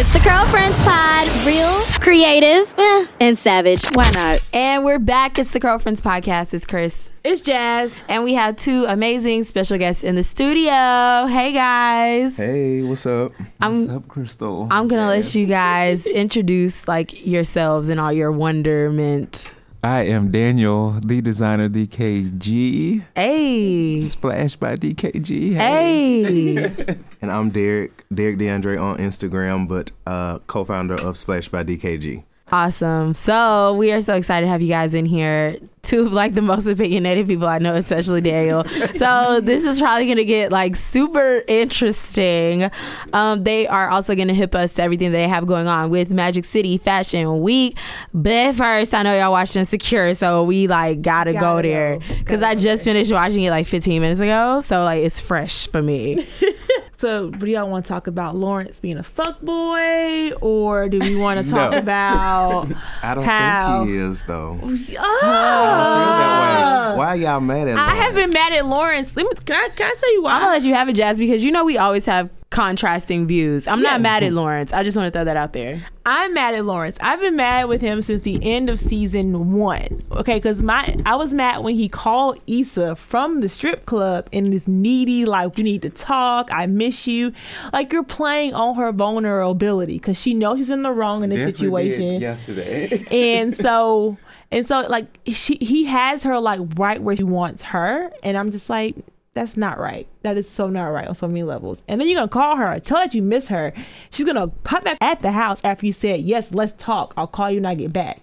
It's the Girlfriends Pod. Real, creative, eh, and savage. Why not? And we're back. It's the Girlfriends Podcast. It's Chris. It's Jazz. And we have two amazing special guests in the studio. Hey guys. Hey, what's up? I'm What's up, Crystal? I'm gonna let you guys introduce like yourselves and all your wonderment. I am Daniel, the designer of DKG. Hey. Splashed by DKG. Hey. And I'm Derek, Derek DeAndre on Instagram, but uh, co-founder of Splash by DKG. Awesome. So we are so excited to have you guys in here. Two of like the most opinionated people I know, especially Daniel. so this is probably gonna get like super interesting. Um, they are also gonna hip us to everything they have going on with Magic City Fashion Week. But first, I know y'all watched Insecure, so we like gotta, go Gotta there go. because I just finished watching it like 15 minutes ago. So like it's fresh for me. So, do y'all want to talk about Lawrence being a fuck boy, or do we want to talk No. about? I don't How? think he is though. Oh, Feel that way. Why y'all mad at? Lawrence? I have Lawrence? been mad at Lawrence. Let me, can I can I tell you why? I'm gonna let you have it, Jazz, because you know we always have contrasting views. I'm not mad at Lawrence. I just want to throw that out there. I'm mad at Lawrence. I've been mad with him since the end of season one. Okay, because my I was mad when he called Issa from the strip club in this needy, like, we need to talk. I miss you. Like you're playing on her vulnerability because she knows she's in the wrong in this Definitely situation. yesterday. and so and so like she he has her like right where he wants her and i'm just like that's not right that is so not right on so many levels and then you're gonna call her tell her that you miss her she's gonna pop back at the house after you said yes let's talk i'll call you when i get back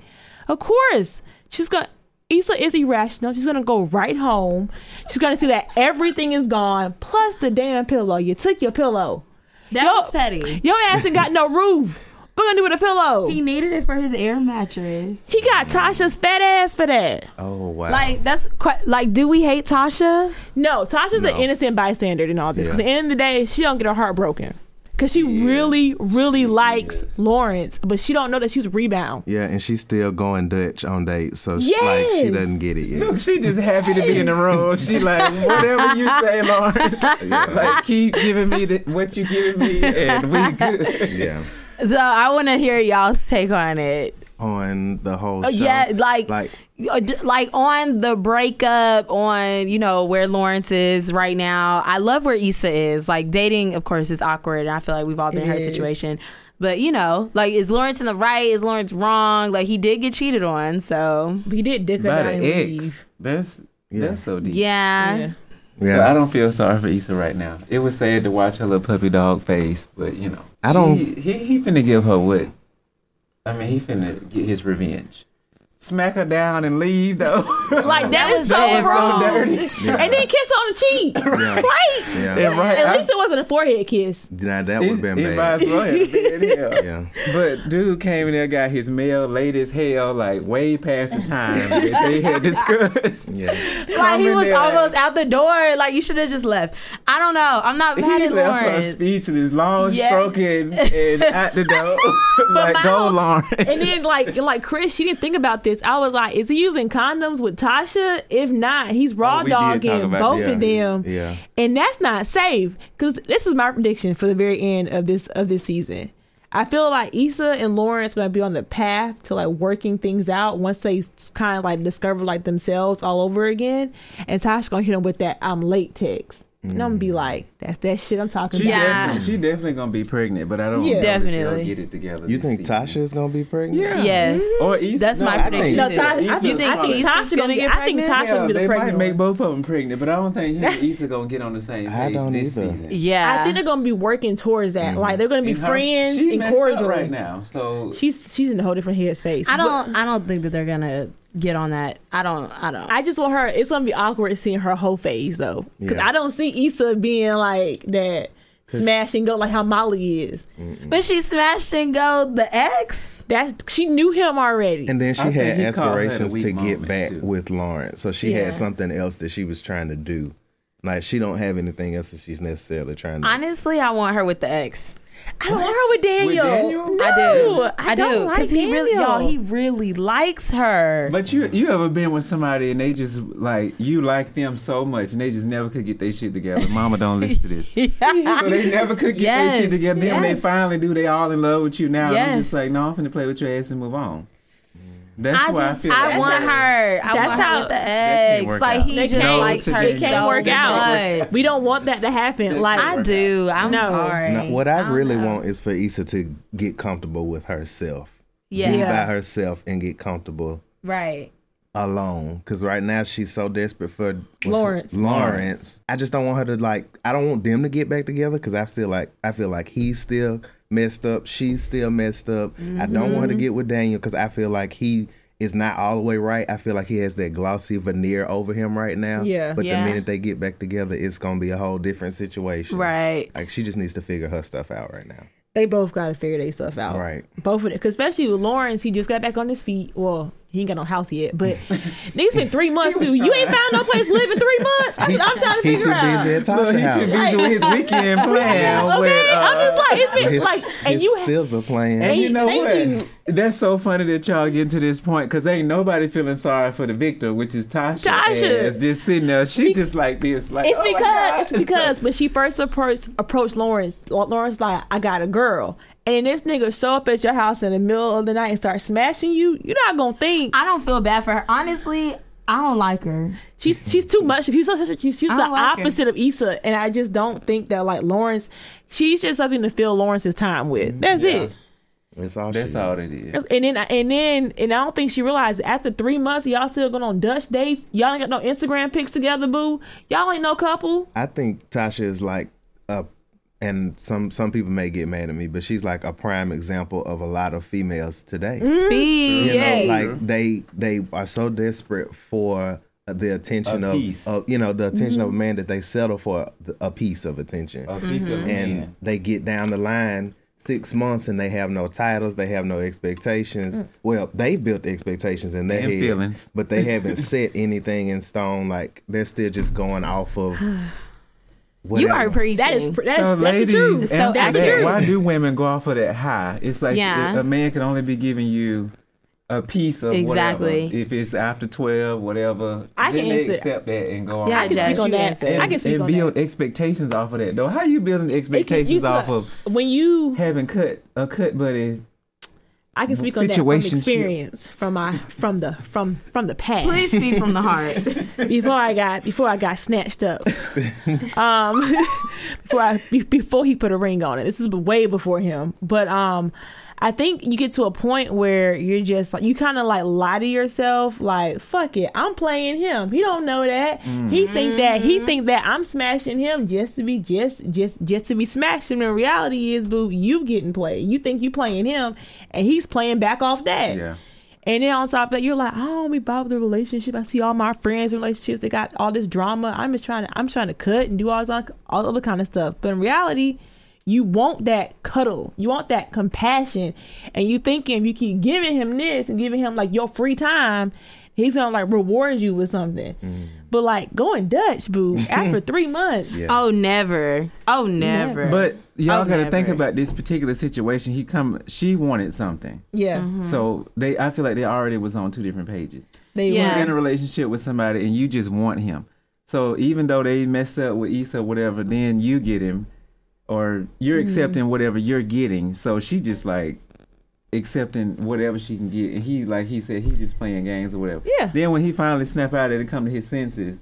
of course she's gonna Issa is irrational. She's gonna go right home. She's gonna see that everything is gone, plus the damn pillow. You took your pillow. That Yo- was petty. Your ass ain't got no roof. What gonna do with a pillow? He needed it for his air mattress. He got Tasha's fat ass for that. Oh wow. Like that's quite like. Do we hate Tasha? No, Tasha's No. an innocent bystander in all this. Because Yeah. at the end of the day, she don't get her heart broken. Cause she really, really likes Lawrence, but she don't know that she's rebound. yeah, and she's still going Dutch on dates, so she, like she Yes. doesn't get it yet. Look, she just happy to be in the room. She like, whatever you say, Lawrence. Like, keep giving me the, what you giving me, and we good. yeah. So I want to hear y'all's take on it. On the whole show. Uh, yeah, like, like uh, like on the breakup, on you know where Lawrence is right now. I love where Issa is. Like dating, of course, is awkward. And I feel like we've all been in her It is. situation. But you know, like, is Lawrence in the right? Is Lawrence wrong? Like, he did get cheated on. So he did dick her By down and ex. leave. That's Yeah. that's so deep. yeah. Yeah. So. I don't feel sorry for Issa right now. It was sad to watch her little puppy dog face, but you know, I don't- She, he he finna give her what? I mean, he finna get his revenge. Smack her down and leave though. Like that is so that was wrong. so dirty. Yeah. And then kiss her on the cheek. Yeah. Right? yeah. And right, At I- least it wasn't a forehead kiss. Nah, that would It's- have been it might bad. as well been. Yeah. But dude came in there, got his mail late as hell, like way past the time that they had discussed. Yeah. Like he was there. almost out the door. Like you should have just left. I don't know. I'm not mad He at left her Lawrence. speechless, long Yes. stroking, and out the door. like, my go, whole- Lawrence. And then like like Chris, she didn't think about this. I was like, is he using condoms with Tasha? If not, he's raw Oh, we did talk dogging both that. of them. Yeah. and that's not safe because this is my prediction for the very end of this of this season i feel like Issa and lawrence to be on the path to like working things out once they kind of like discover like themselves all over again and tasha gonna hit them with that um, i'm late text and i'm gonna be mm. like that's that shit i'm talking She about definitely, she definitely gonna be pregnant, but I don't. Yeah. know if they'll Definitely. get it together. You think season. Tasha is gonna be pregnant? Yeah. Yes. Or Issa. That's my I think prediction. no. Tasha, I think, You think think Tasha gonna gonna get get. I think pregnant? Tasha gonna be they the might pregnant make both of them pregnant, but I don't think him and Issa gonna get on the same I page don't this either. season. Yeah. I think they're gonna be working towards that. Mm. Like they're gonna be And her- friends she and messed cordial right now. So She's she's in a whole different headspace. I don't. I don't think that they're gonna get on that. I don't. I don't. I just want her. It's gonna be awkward seeing her whole phase though, because Yeah. I don't see Issa being like that, smash and go like how Molly is. but she smashed and go the ex. That's she knew him already. And then she I had he called her the aspirations to get back too. with Lawrence. So she Yeah. had something else that she was trying to do. Like she don't have anything else that she's necessarily trying to Honestly, I want her with the ex. I don't want her with Daniel. Daniel? I do. No, I, I do. don't like he really, Daniel. y'all, he really likes her. But you you ever been with somebody and they just like you like them so much and they just never could get their shit together. Mama don't listen to this. So they never could get their shit together. Then when they finally do, they all in love with you now. And I'm just like, no, I'm finna play with your ass and move on. That's I why just, I feel I like want her. I That's want how- her with the That can't eggs. Like out. he They just can't- likes her. It It can't so work out. much. We don't want that to happen. Like I do. I'm No. sorry. Now, what I don't really know. want is for Issa to get comfortable with herself. Yeah. Be by herself and get comfortable right. alone. Because right now she's so desperate for what's Lawrence. Lawrence. I just don't want her to like. I don't want them to get back together because I still like. I feel like he's still messed up. She's still messed up. I don't want her to mm-hmm. get with Daniel because I feel like he is not all the way right. I feel like he has that glossy veneer over him right now. Yeah. But Yeah. the minute they get back together, it's gonna be a whole different situation. Right. Like she just needs to figure her stuff out right now. They both got to figure their stuff out. Right. Both of them. Cause especially with Lawrence, he just got back on his feet. Well, he ain't got no house yet, but niggas been three months too. You ain't found no place to live in three months. I, I'm trying to He's figure too out. busy at Look, Tasha he too house. busy with his weekend plan. okay, with, uh, I'm just like it's been His, like, and his you scissor playing. And you know Thank what? That's so funny that y'all getting to this point because ain't nobody feeling sorry for the victor, which is Tasha. Tasha. ass just sitting there. She just like this. Like, It's oh because it's because when she first approached approached Lawrence, Lawrence like, I got a girl. And this nigga show up at your house in the middle of the night and start smashing you, you're not gonna think I don't feel bad for her. Honestly, I don't like her. she's she's too much. She's, she's, she's the don't like her. opposite of Issa, and I just don't think that like Lawrence, she's just something to fill Lawrence's time with. Mm, That's Yeah. it. That's all. That's she all is. it is. And then and then and I don't think she realized after three months y'all still going on Dutch dates. Y'all ain't got no Instagram pics together, boo. Y'all ain't no couple. I think Tasha is like a, and some some people may get mad at me, but she's like a prime example of a lot of females today. Mm-hmm. Speed. You know, like they they are so desperate for the attention A of, of you know the attention of a mm-hmm. man that they settle for the- a piece of attention, A piece of a mm-hmm. and man. they get down the line six months and they have no titles, they have no expectations. Mm. Well, they've built the expectations in their And head, feelings. but they haven't set anything in stone. Like they're still just going off of. You are preaching. That is that's, So, that's the ladies, truth. answer that's the that. truth. Why do women go off of that high? It's like Yeah. a man can only be giving you a piece of Exactly. whatever. If it's after twelve, whatever, I then can they answer- accept that and go on. Yeah, I can speak on that. and, I can speak and on build that. expectations off of that though. How you building It can- expectations you- off of when you having cut a cut buddy? I can speak on that from experience from my from the from from the past. Please speak from the heart. before I got before I got snatched up. um, before I before he put a ring on it. This is way before him. But um, I think you get to a point where you're just like you kind of like lie to yourself, like fuck it, I'm playing him. He don't know that. He think that he mm-hmm. think that I'm smashing him just to be just just just to be smashing. And the reality is, boo, you getting played. You think you playing him, and he's playing back off that. Yeah. And then on top of that, you're like, I don't be bothered with the relationship. I see all my friends' relationships. They got all this drama. I'm just trying to, I'm trying to cut and do all this, all other kind of stuff. But in reality, you want that cuddle. You want that compassion. And you thinking if you keep giving him this and giving him like your free time, he's gonna like reward you with something. But like going Dutch, boo, after three months. Yeah. Oh, never. Oh, never. But y'all Oh, got to think about this particular situation. He come, she wanted something, Yeah. Mm-hmm. so they. I feel like they already was on two different pages. They Yeah. were. in a relationship with somebody and you just want him. So even though they messed up with Issa or whatever, then you get him or you're Mm-hmm. accepting whatever you're getting. So she just like accepting whatever she can get. And he like he said, he just playing games or whatever. Yeah. Then when he finally snap out of it and come to his senses,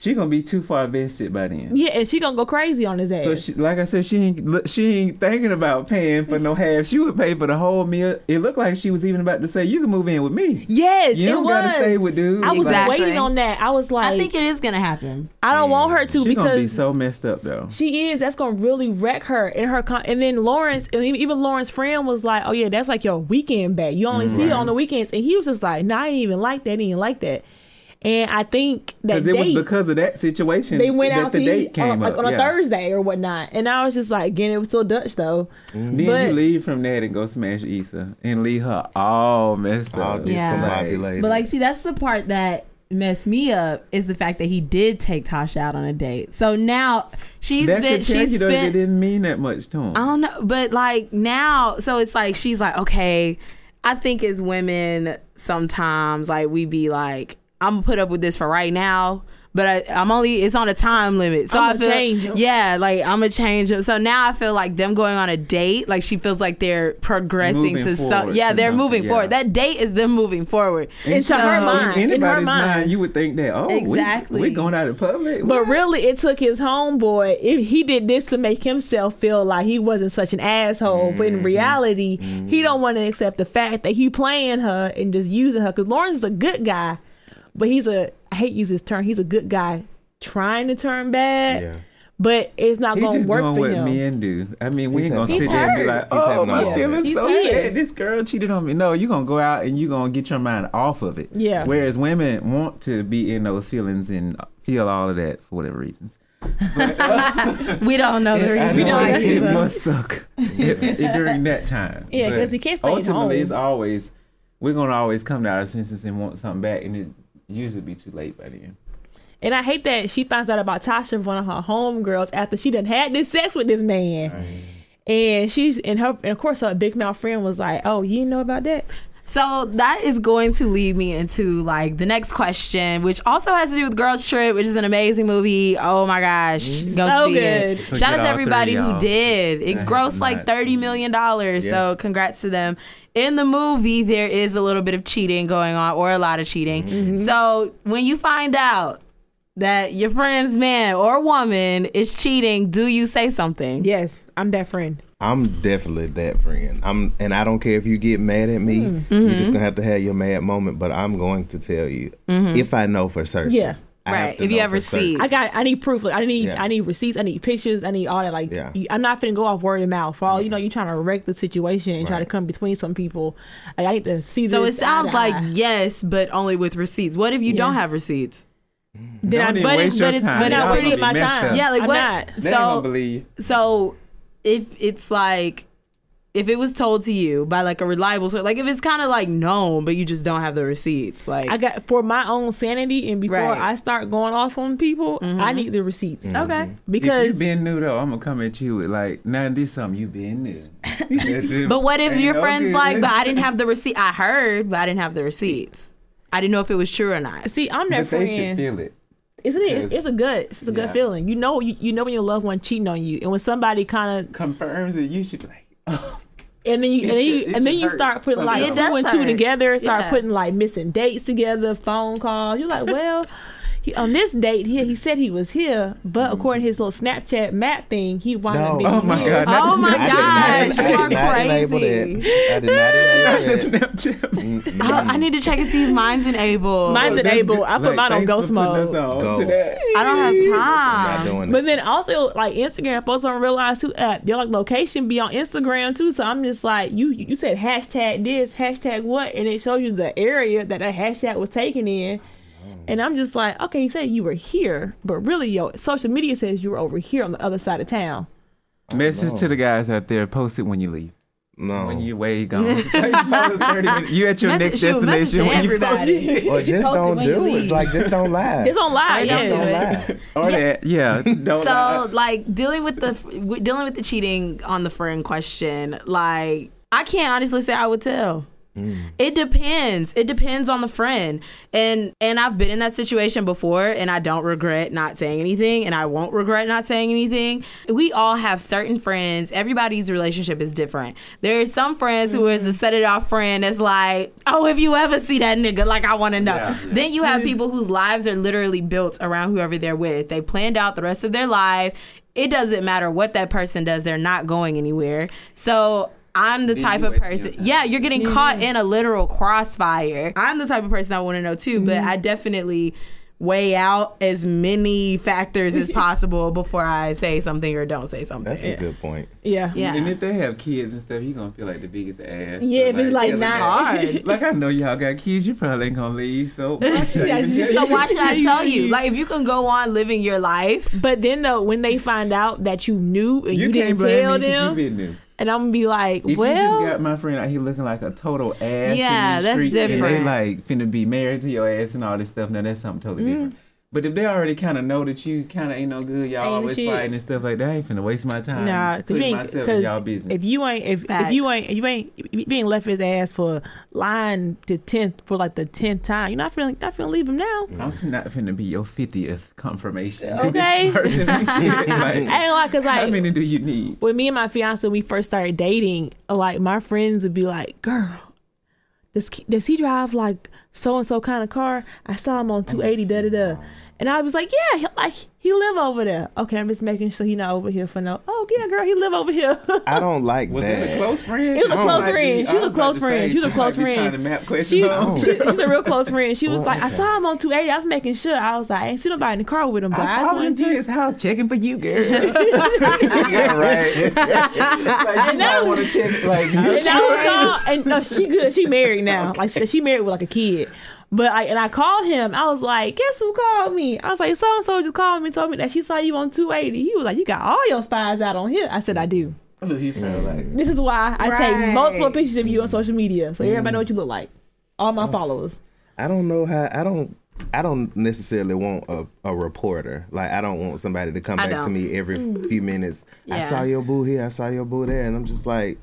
she gonna be too far vested by then. Yeah, and she gonna go crazy on his ass. So she, like I said, she ain't she ain't thinking about paying for no half. She would pay for the whole meal. It looked like she was even about to say, "You can move in with me. yes, You it don't was. gotta stay with dude." I was Exactly. waiting on that. I was like, I think it is going to happen. I don't want her to She because gonna be so messed up though. she is. That's gonna really wreck her in her. Con- and then Lawrence, and even even Lawrence's friend was like, "Oh yeah, that's like your weekend bag. You only mm. see it on the weekends." And he was just like, "Nah, I ain't even like that. I didn't like that." And I think that Because it was because of that situation they went that out the to date eat came on, like up. on a yeah. Thursday or whatnot. And I was just like, again, it was still Dutch though. Mm-hmm. Then But- you leave from that and go smash Issa and leave her all messed all up. Yeah. discombobulated. But like, see, that's the part that messed me up is the fact that he did take Tasha out on a date. So now she's that been could tell she's you though that it spent didn't mean that much to him. I don't know, but like now, so it's like she's like, okay, I think as women, sometimes like we be like, I'm gonna put up with this for right now. But I, I'm only it's on a time limit, so I'ma I feel, change 'em. Yeah, like I'm gonna change them. So now I feel like them going on a date, like she feels like they're progressing Moving to some. Yeah, to they're something, moving yeah. forward. That date is them moving forward. Into her mind. In in her mind. mind. you would think that, oh, Exactly. we, we going out in public. But What? really, it took his homeboy. It, he did this to make himself feel like he wasn't such an asshole. But Mm-hmm. in reality, he don't want to accept the fact that he playing her and just using her. Because Lawrence is a good guy, but he's a I hate to use this term. He's a good guy trying to turn bad, Yeah. but it's not He's going to just work doing for what him. men do. I mean, we He's ain't gonna sit a there and be like, "Oh, my moment. feelings He's so hurt. sad. This girl cheated on me." No, you're gonna go out and you're gonna get your mind off of it. Yeah. Whereas women want to be in those feelings and feel all of that for whatever reasons. Uh, we don't know the I reason know it must suck it- it- during that time. Yeah, But 'cause he can't stay at Ultimately, home. it's always we're gonna always come to our senses and want something back, and it usually be too late by then. And I hate that she finds out about Tasha from one of her homegirls after she done had this sex with this man. And she's and her and of course her big mouth friend was like, "Oh, you know about that?" So that is going to lead me into like the next question, which also has to do with Girls Trip, which is an amazing movie. Oh my gosh, go So see it! good. Shout out to everybody three, who y'all. did. It I have grossed like not thirty seen million dollars. So congrats to them. In the movie, there is a little bit of cheating going on, or a lot of cheating. Mm-hmm. So when you find out that your friend's man or woman is cheating, do you say something? Yes, I'm that friend. I'm definitely that friend. I'm, and I don't care if you get mad at me. Mm-hmm. You're just gonna have to have your mad moment. But I'm going to tell you if I know for certain. Yeah. I have Right, if you ever have for certain. receipts. I got. I need proof. Like, I need. Yeah. I need receipts. I need pictures. I need all that. Like, Yeah. you- I'm not finna go off word of mouth. For all you know, you're trying to wreck the situation and try to come between some people. Like, I need to see. So it this eye sounds like eye. yes, but only with receipts. What if you Yeah. don't have receipts? Then I- Don't even but it's- your but it's- time. but it's Y'all pretty- my time. up. Yeah, like I'm what? not. They ain't gonna So believe. so if it's like if it was told to you by like a reliable source, like if it's kind of like known, but you just don't have the receipts, like I got for my own sanity and before Right. Mm-hmm. I start going off on people, I need the receipts. Mm-hmm. okay. If you Because been new though, I'm gonna come at you with like, now this something you been new. But what if your no friend's good. like, but I didn't have the receipt. I heard, but I didn't have the receipts. I didn't know if it was true or not. see, I'm that But they should friend. feel it. Isn't it? It's a good. It's a good Yeah. feeling. You know. You, you know when your loved one cheating on you, and when somebody kind of Confirms it. You should be like, and then you It and then you, should- and then you start putting like two and does two hurt. together. Start Yeah. putting like missing dates together, phone calls. You're like, well. He, on this date here, he said he was here, but according to his little Snapchat map thing, he wound up No. being Oh my here. God, Oh my Snapchat. I you are I did not enable crazy. I did not not enable the that. Snapchat. I, I need to check and see if mine's enabled. Mine's Oh, enabled. good. I put Like, mine on ghost mode. Ghost. I don't have time. But then also like Instagram folks don't realize too uh, their like location be on Instagram too. So I'm just like you you said hashtag this hashtag what and it shows you the area that that hashtag was taken in. And I'm just like, okay, you said you were here, but really your social media says you were over here on the other side of town. Message to the guys out there: post it when you leave. No. When you way gone. you, post 30 minutes. You at your Message- next shoot, destination when you post it. or just post don't when do it. leave. Like just don't lie. It's on live, Just yeah. don't lie. Or that, yeah. Don't so lie. like dealing with the dealing with the cheating on the friend question like i can't honestly say i would tell Mm. it depends. It depends on the friend. And and i've been in that situation before and i don't regret not saying anything and i won't regret not saying anything. We all have certain friends. Everybody's relationship is different. There are some friends who is the mm-hmm. set it off friend that's like oh if you ever see that nigga like i want to know. Yeah. then you have mm-hmm. people whose lives are literally built around whoever they're with. They planned out the rest of their life. It doesn't matter what that person does, they're not going anywhere. So I'm the type of person. Yeah, you're getting caught in a literal crossfire. I'm the type of person I want to know too, but mm-hmm. I definitely weigh out as many factors as possible before I say something or don't say something. That's a good point. Yeah. Yeah. And if they have kids and stuff, you're gonna feel like the biggest ass. Yeah, if it's like yeah, not- hard. Like I know y'all got kids, you probably ain't gonna leave. So why should I even tell So you? why should I tell you? Like if you can go on living your life, But then though, when they find out that you knew and you, you, didn't tell me 'cause them, you been new. And I'm gonna be like, If you well, just got my friend out here looking like a total ass, Yeah, in the that's different. they like finna be married to your ass and all this stuff. Now that's something totally Mm. different. But if they already kind of know that you kind of ain't no good, y'all Ain't always shit. fighting and stuff like that, I ain't finna waste my time. Nah, cause putting you ain't, myself in y'all cause business. if you ain't, if, if you ain't, you ain't, if you ain't left his ass for lying the tenth for like the tenth time, you're not feeling, not feeling leave him now. I'm mm. not finna be your fiftieth confirmation. Okay. This person and shit. Like, I ain't like, cause how many do you need? when me and my fiance we first started dating, like my friends would be like, "Girl, does does he drive like so and so kind of car? I saw him on 280, da da da." And I was like, "Yeah, like he live over there." Okay, I'm just making sure he not over here for no. Oh yeah, girl, he live over here. I don't like Was that. it a close friend? It was a I close friend. She was a I close friend. say, She was a close friend. Trying to map she, she, she's a real close friend. She was Well, like, "I saw him on 280. I was making sure." I was like, "I ain't see nobody in the car with him." But I, I just called into his house checking for you, girl. yeah, right. like, you might want to check, like, you And I sure? was called, and no, she good. She married now. Like she, she married with like a kid. But I and I called him. I was like, guess who called me? I was like, so and so just called me, told me that she saw you on 280. He was like, you got all your spies out on here. I said, I do. Look, he felt mm. like This is why I Right. take multiple pictures of you on social media, so everybody know what you look like. All my mm. followers. I don't know how. I don't. I don't necessarily want a, a reporter. Like I don't want somebody to come I back to don't. me every mm. few minutes. I Yeah. saw your boo here. I saw your boo there, and I'm just like.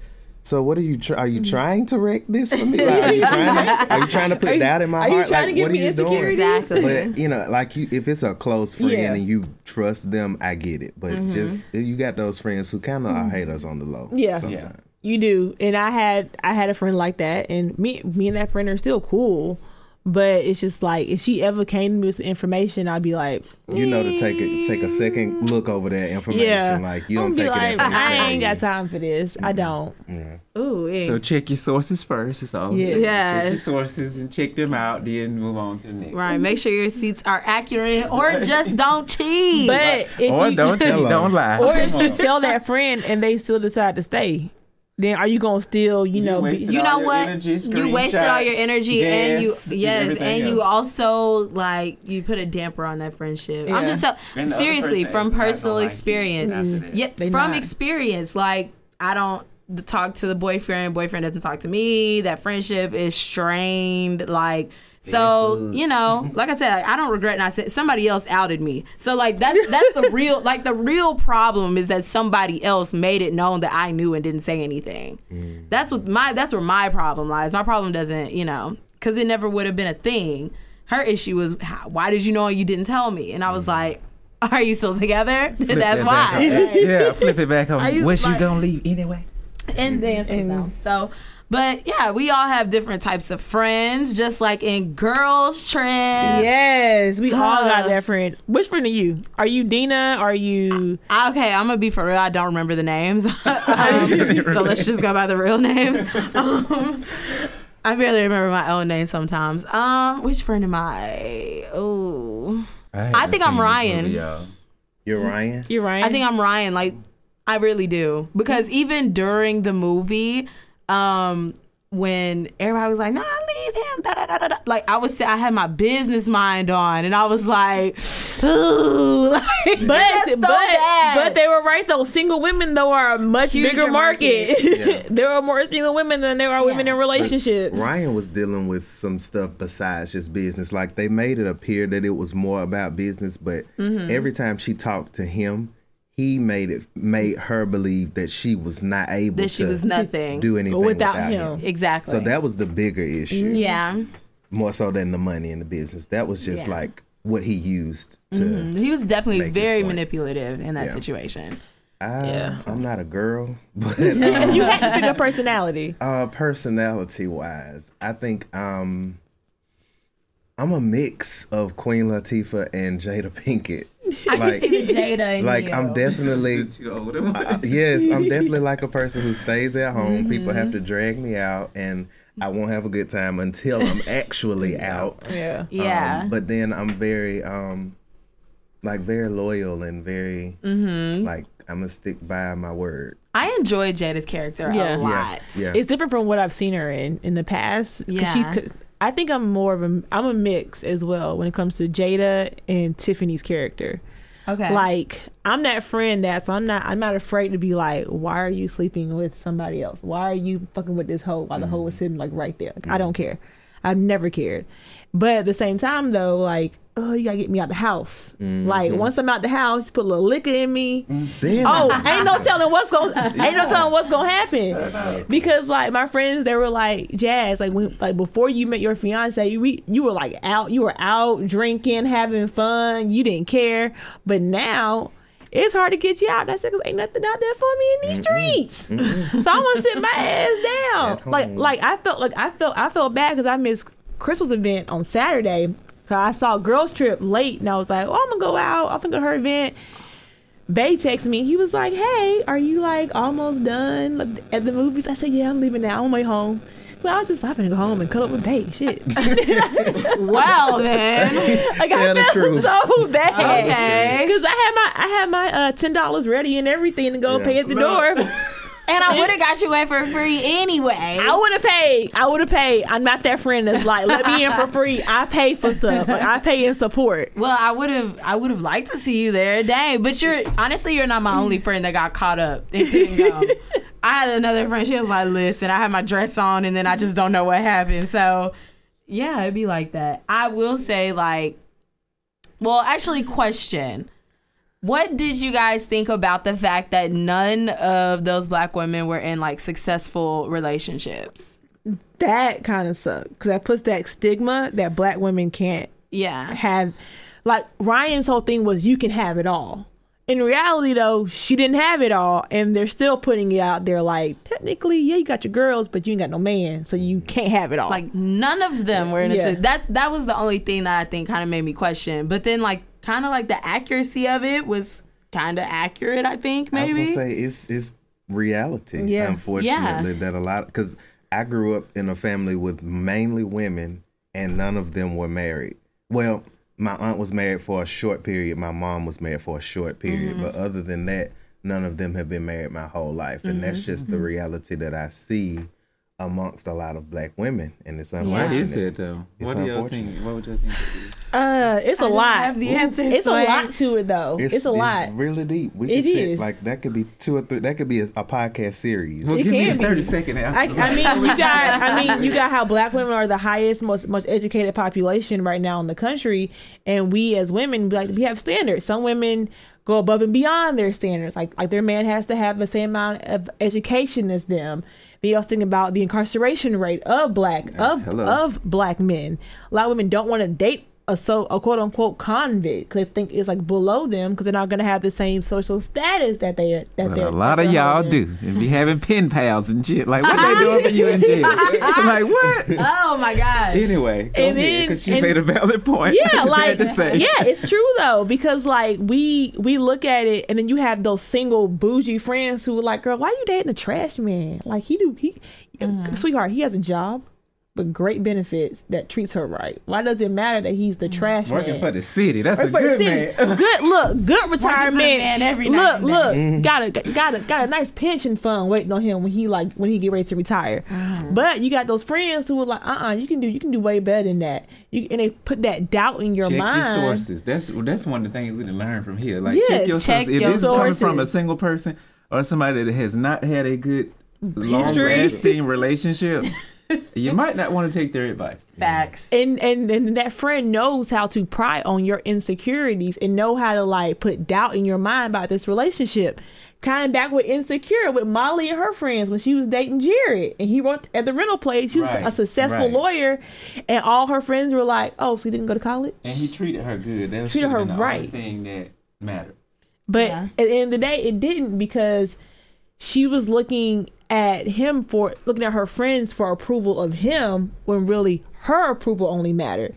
So what are you? Tr- are you mm. trying to wreck this for me? Like, are you trying to? Are you trying to put Are you- doubt in my are you heart? trying like to give what are me you doing? insecurities? Exactly. But mm-hmm. you know, like you, if it's a close friend Yeah. and you trust them, I get it. But Mm-hmm. just eh, you got those friends who kind of are mm. haters on the low. Yeah. sometimes. You do, and I had I had a friend like that, and me me and that friend are still cool. But it's just like if she ever came to me with information, I'd be like, You know to take a mm. take a second look over that information. yeah, Like you don't be take like, it. I ain't value. got time for this. I mm-hmm. don't. Ooh, yeah. So check your sources first. It's all. Yeah. Check your sources and check them out. Then move on to the next. Right. Make sure your seats are accurate or just don't cheat. But if or you, don't cheat, don't lie. or if you tell that friend and they still decide to stay, then are you gonna still, you know, be, you know what? energy, You wasted all your screenshots, energy and you yes, and everything you else. also like you put a damper on that friendship. I'm just tell- And the other seriously from is not gonna personal experience. after that. Yeah, They from not. experience. Like I don't talk to the boyfriend, boyfriend doesn't talk to me. That friendship is strained. Like so, you know, like I said, I don't regret not saying somebody else outed me. So like that's that's the real like the real problem is that somebody else made it known that I knew and didn't say anything. Mm. That's what my that's where my problem lies. My problem doesn't, you know, because it never would have been a thing. Her issue was, why did you know you didn't tell me? And I was mm. like, are you still together? Flip that's that why. yeah, flip it back Are on. you Was like- you gonna leave anyway? and the answer is mm. no. So, but yeah, we all have different types of friends, just like in girls trip. yes, we all got Uh. that friend. Which friend are you? Are you Dina? Are you? Okay, I'm gonna be for real. I don't remember the names, Um, so let's just go by the real names. Um, I barely remember my own name sometimes. Um, which friend am I? Oh, I think I'm Ryan. You're Ryan. You're Ryan. I think I'm Ryan. Like, I really do because even during the movie, um, when everybody was like, "Nah, leave him," da, da, da, da, da. like I was, I had my business mind on, and I was like, "Ooh," like, But that's so but bad. but they were right though. Single women though are a much Huger bigger market. market. there are more single women than there are women in relationships. Ryan was dealing with some stuff besides just business. Like they made it appear that it was more about business, but Mm-hmm. every time she talked to him, he made it made her believe that she was not able that she to was nothing. do anything Without without, him. him. exactly. So that was the bigger issue, yeah, more so than the money and the business. That was just Yeah. like what he used to. he was definitely very manipulative in that Yeah. situation. I, Yeah. I'm not a girl, but you um, had to pick a personality. uh, personality wise, I think um, I'm a mix of Queen Latifah and Jada Pinkett. Like, Jada, like I'm definitely Too old. am I? Uh, yes, I'm definitely like a person who stays at home. People have to drag me out, and I won't have a good time until I'm actually out. Yeah. yeah. Um, but then I'm very, um, like, very loyal and very, like, I'm gonna stick by my word. I enjoy Jada's character Yeah. a lot. Yeah. yeah. It's different from what I've seen her in in the past. Yeah. She could, I think I'm more of a I'm a mix as well when it comes to Jada and Tiffany's character. Okay. Like I'm that friend that so I'm not I'm not afraid to be like, why are you sleeping with somebody else? Why are you fucking with this hoe while the hoe is mm-hmm. sitting like right there? Like, I mm-hmm. don't care. I've never cared. But at the same time though, like, oh, you gotta get me out the house. Like once I'm out the house, put a little liquor in me. Then Oh, ain't no telling what's going ain't no telling what's gonna happen. Because like my friends, they were like, Jazz, like when like before you met your fiance, you re- you were like out, you were out drinking, having fun, you didn't care. But now it's hard to get you out. That's because ain't nothing out there for me in these streets. So I'm gonna sit my ass down. Like like I felt like I felt I felt bad because I missed Crystal's event on Saturday. Cause I saw Girls Trip late and I was like, oh, I'm gonna go out. I'm gonna go to her event. Bay texted me. He was like, "Hey, are you like almost done at the movies?" I said, "Yeah, I'm leaving now. I'm on my way home." Well, I was just laughing to go home and cut up with Bay. Shit, well then. like Tell the I felt truth. so bad. Okay. because I had my I had my uh, ten dollars ready and everything to go Yeah. pay at the door. And I would have got you in for free anyway. I would have paid. I would have paid. I'm not that friend that's like, let me in for free. I pay for stuff. Like, I pay in support. Well, I would have. I would have liked to see you there. Dang, but you're honestly, you're not my only friend that got caught up and couldn't go. I had another friend. She was like, "Listen, I had my dress on, and then I just don't know what happened." So, yeah, it'd be like that. I will say, like, well, actually, question. What did you guys think about the fact that none of those black women were in like successful relationships? That kind of sucks because that puts that stigma that black women can't Yeah. have like Ryan's whole thing was you can have it all. In reality though, she didn't have it all and they're still putting it out there like technically, yeah, you got your girls, but you ain't got no man, so you can't have it all. like none of them were in a Yeah. that that was the only thing that I think kind of made me question. But then like kind of like the accuracy of it was kind of accurate. I think maybe. I was gonna say it's it's reality. Yeah. Unfortunately, that a lot because I grew up in a family with mainly women, and none of them were married. Well, my aunt was married for a short period. My mom was married for a short period, Mm-hmm. but other than that, none of them have been married my whole life, and that's Mm-hmm. just the reality that I see amongst a lot of black women, and it's Why unfortunate. is it though? It's what do y'all think? What would y'all think? it is? uh it's a lot. have the answers, it's a lot to it though. It's, a lot. really deep. We It could sit like that. Could be two or three. That could be a, a podcast series. Well, It give me a can be. thirty second answer. I, I mean, you got. I mean, you got how black women are the highest, most most educated population right now in the country, and we as women, like we have standards. Some women go above and beyond their standards. Like like their man has to have the same amount of education as them. But you also think about the incarceration rate of black of hello. of black men. A lot of women don't want to date a so a quote unquote convict because they think it's like below them because they're not going to have the same social status that they that But they're. a lot of they're y'all holding. do and be having pen pals and shit. Like what they doing for you in jail? I'm like what? oh my god Anyway, go And ahead then- because she and- made a valid point. I yeah just like had to say. yeah it's true though because like we we look at it and then you have those single bougie friends who are like girl why are you dating a trash man like he do he Mm-hmm. sweetheart he has a job with great benefits that treats her right why does it matter that he's the trash Mm-hmm. Working man for the city. That's a Working for the good city. man. Good look, good retirement. man every night look, and look, Mm-hmm. got a got a got a nice pension fund waiting on him when he like when he get ready to retire. Mm-hmm. But you got those friends who are like, uh, uh you can do you can do way better than that. You and they put that doubt in your Check mind. your sources. That's that's one of the things we can learn from here. Like Yes, check your check sources. If your this is coming from a single person or somebody that has not had a good long lasting relationship, you might not want to take their advice. Facts. and, and and that friend knows how to pry on your insecurities and know how to like put doubt in your mind about this relationship. Kind of back with insecure with Molly and her friends when she was dating Jared and he worked at the rental place. She was Right, a successful right. lawyer, and all her friends were like, "Oh, so he didn't go to college." And he treated her good. That Treated her been the only right. thing that mattered. But Yeah. at the end of the day, it didn't because she was looking at him for looking at her friends for approval of him when really her approval only mattered.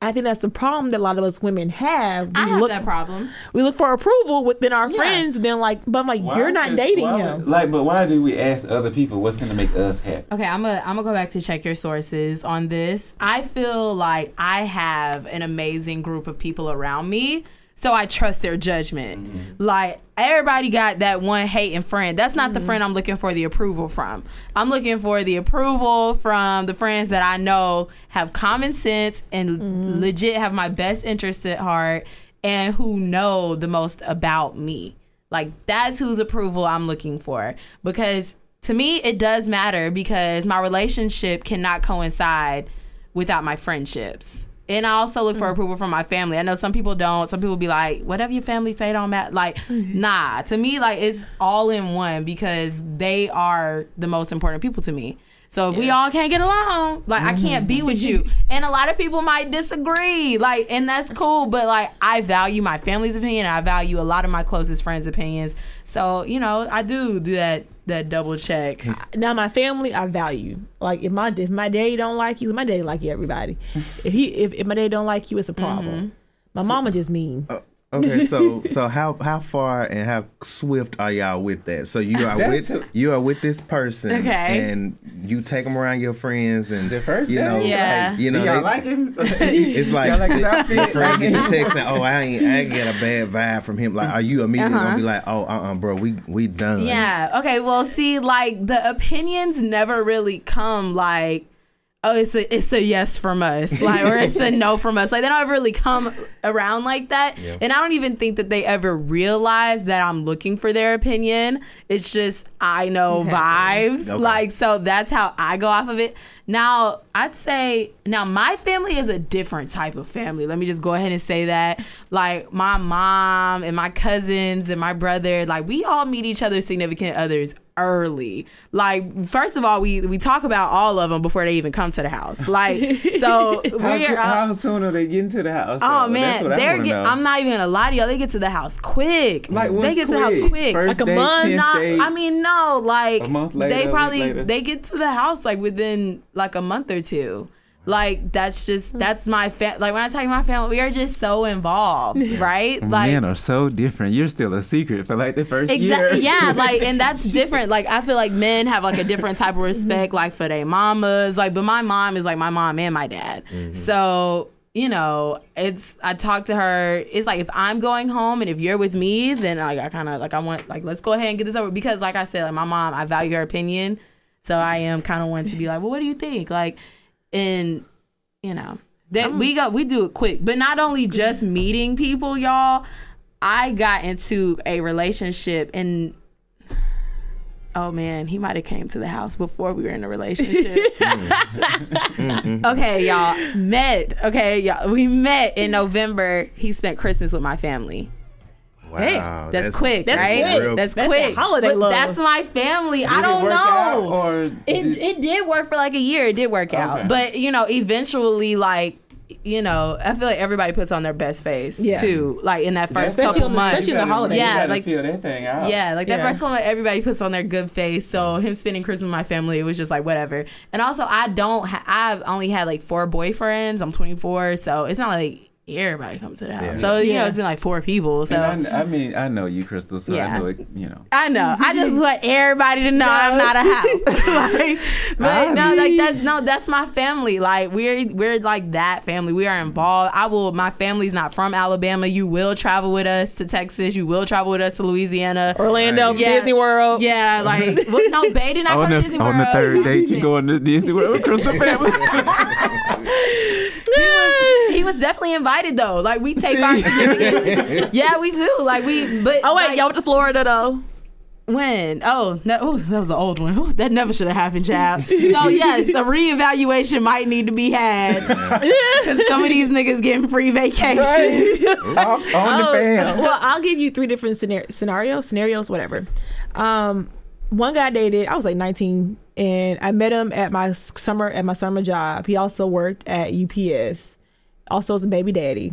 I think that's the problem that a lot of us women have. We I have look, that problem. we look for approval within our Yeah. friends, and then like, but I'm like, Why you're not is- dating why him. would- like, but why do we ask other people what's going to make us happy? Okay, I'm gonna I'm gonna go back to check your sources on this. I feel like I have an amazing group of people around me, so I trust their judgment. Mm-hmm. Like everybody got that one hating friend. That's not the mm-hmm. friend I'm looking for the approval from. I'm looking for the approval from the friends that I know have common sense and mm-hmm. legit have my best interest at heart and who know the most about me. Like that's whose approval I'm looking for because to me it does matter because my relationship cannot coincide without my friendships. And I also look for mm. approval from my family. I know some people don't. Some people be like, whatever your family say don't matter. Like, nah. To me, like it's all in one because they are the most important people to me. So if we all can't get along, like I can't be with you. Mm-hmm. And a lot of people might disagree. Like, and that's cool. But like I value my family's opinion. I value a lot of my closest friends' opinions. So, you know, I do do that that double check. Hmm. Now my family, I value. Like if my if my daddy don't like you, my daddy like you everybody. if he if, if my daddy don't like you, it's a mm-hmm. problem. My mama just mean. Oh. Okay, so so how how far and how swift are y'all with that? So you are with a- you are with this person, Okay. and you take them around your friends, and The first you know. Yeah. like, you know, Do y'all they- like him? it's like, y'all like his your friend get the text and oh I ain't I ain't get a bad vibe from him. Like, are you immediately Uh-huh. gonna be like, oh uh uh bro, we we done? Yeah. Okay. Well, see, like the opinions never really come like, oh, it's a it's a yes from us, like, or it's a no from us. Like they don't ever really come around like that. And I don't even think that they ever realize that I'm looking for their opinion. It's just I know vibes. Okay. Like so that's how I go off of it. Now, I'd say now my family is a different type of family. Let me just go ahead and say that. Like my mom and my cousins and my brother, like we all meet each other's significant others early. Like first of all, we we talk about all of them before they even come to the house. Like so How, we're how uh, soon are they getting to the house? Oh though? man, That's what I they're wanna get, know. I'm not even gonna lie to y'all. They get to the house quick. Like, they what's get to the house quick? quick. First Like a date, month? Not. I mean, no, like A month later, a they week probably later? they get to the house like within like a month or two. Like that's just hmm. that's my fa- like when I tell you my family, we are just so involved, right? Like Men are so different. You're still a secret for like the first Exactly. year. Yeah, like, and that's different. Like, I feel like men have like a different type of mm-hmm. respect, like for their mamas. Like, but my mom is like my mom and my dad. Mm-hmm. So you know, it's I talk to her. It's like if I'm going home and if you're with me, then like I kind of like I want like let's go ahead and get this over because like I said, like my mom, I value her opinion. So I am kind of one to be like, well, what do you think? Like, and you know, that oh. we got we do it quick. But not only just mm-hmm. meeting people, y'all. I got into a relationship and oh man, he might have came to the house before we were in a relationship. Mm. Mm-hmm. okay, y'all met. Okay, y'all, we met in November. He spent Christmas with my family. Wow, That's, quick, that's right? quick. That's, That's quick. that holiday But love. That's my family. I Did it don't work out, know. or It did- it did work for like a year. It did work out, but you know, eventually, like you know, I feel like everybody puts on their best face Yeah. too. Like in that first Especially couple on months, especially in the holidays. Yeah, you like- feel that thing out. yeah, like that Yeah. first couple months, everybody puts on their good face. So him spending Christmas with my family, it was just like whatever. And also, I don't. Ha- I've only had like four boyfriends. I'm 24, so it's not like everybody comes to the house. Yeah. So you know, it's been like four people. So. And I, I mean, I know you, Crystal, so Yeah. I know it. You know. I know. I just want everybody to know I'm not a house. like, but no, like that. No, that's my family. Like we're we're like that family. We are involved. I will. My family's not from Alabama. You will travel with us to Texas. You will travel with us to Louisiana. Orlando, Yeah. Disney World. Yeah, like well, no, Bay did not on go the to Disney on World. the third date, you going to Disney World with Crystal family? He was definitely invited though. Like we take our yeah, we do. Like we. But Oh wait, like, y'all went to Florida though. When? Oh, no, oh, that was the old one. Ooh, that never should have happened, child. so yes, a reevaluation might need to be had because some of these niggas getting free vacations. on the Oh, fam. well, I'll give you three different scenar- scenarios, scenarios, whatever. Um, one guy I dated, I was like 19, and I met him at my summer at my summer job. He also worked at UPS, also was a baby daddy,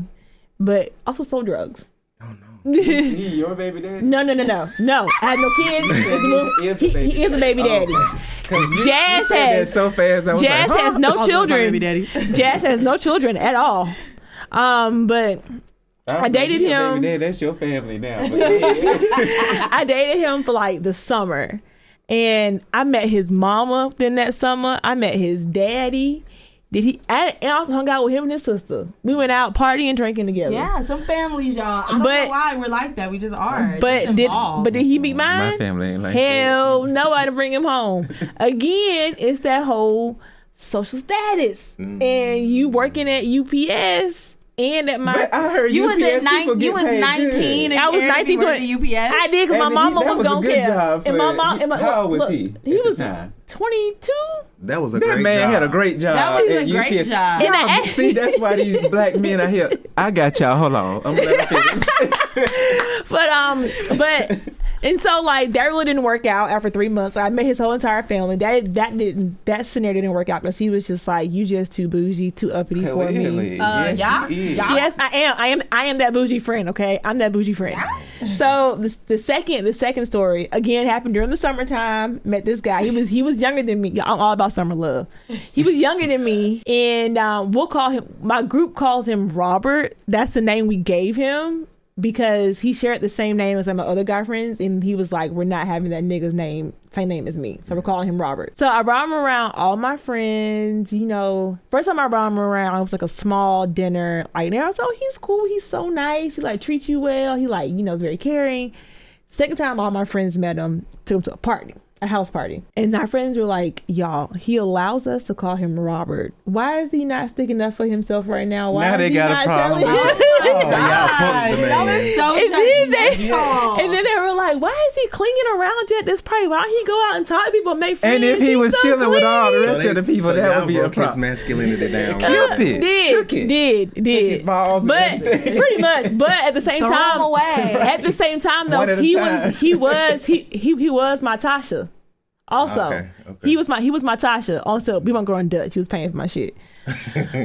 but also sold drugs. Oh no! he your baby daddy? No, no, no, no, no. I had no kids. He is a he, baby he is a baby daddy. You, Jazz you has- so fast. Jazz like, has no children. baby daddy. Jazz has no children at all. Um, but was I dated he him. That's your family now. But go ahead. I dated him for like the summer. And I met his mama then that summer. I met his daddy. Did he? I, and I also hung out with him and his sister. We went out partying, drinking together. Yeah, some families, y'all. I don't But- know why we're like that. We just are. But just did but did he meet mine? My family ain't like Hell no, I didn't bring him home. Again, it's that whole social status. Mm. And you working at UPS and at my But I heard You was UPS at nine. people You was nineteen. good. And I was Aaron 19, UPS. I did because my And he- mama that was, was a gonna good care. job and my for- mom, and my, how old was look, he at He was twenty two. That was a That great man job. had a great job. That was a great UPS. job. And I Y'all- asked- see, that's why these black men are here. I got y'all. Hold on. I'm gonna finish. But um, but and so like that really didn't work out after three months. I met his whole entire family. That that didn't that scenario didn't work out because he was just like you just too bougie, too uppity for me. Clearly. Uh, yes, y'all- she is. y'all- Yes, I am. I am. I am that bougie friend. Okay, I'm that bougie friend. So the, the second the second story again happened during the summertime. Met this guy. He was he was younger than me. I'm all about summer love. He was younger than me, and um, we'll call him. My group called him Robert. That's the name we gave him because he shared the same name as my other guy friends, and he was like, "We're not having that nigga's name, same name as me." So we're calling him Robert. So I brought him around all my friends. You know, first time I brought him around, it was like a small dinner. Like, and I oh, he's cool. He's so nice. He like treats you well. He like, you know, is very caring. Second time, all my friends met him, took him to a party. A house party, and our friends were like, "Y'all, he allows us to call him Robert. Why is he not sticking up for himself right now? Why Now is they he got a not problem telling with him?" So y'all punked the That was so And then, they, judgmental. and then they were like, "Why is he clinging around you at this party? Why don't he go out and talk to people, and make friends?" And if he He's was so chilling with all the rest So they- of the people, so that would be a broke his problem. masculinity down. Killed it. Did Shook it. did did his balls but pretty much. But at the same Throw 'em time, away. at the same time though, One at a he was he was he he he was my Tasha. Also, Okay, okay. he was my he was my Tasha. Also, we won't go in Dutch. He was paying for my shit.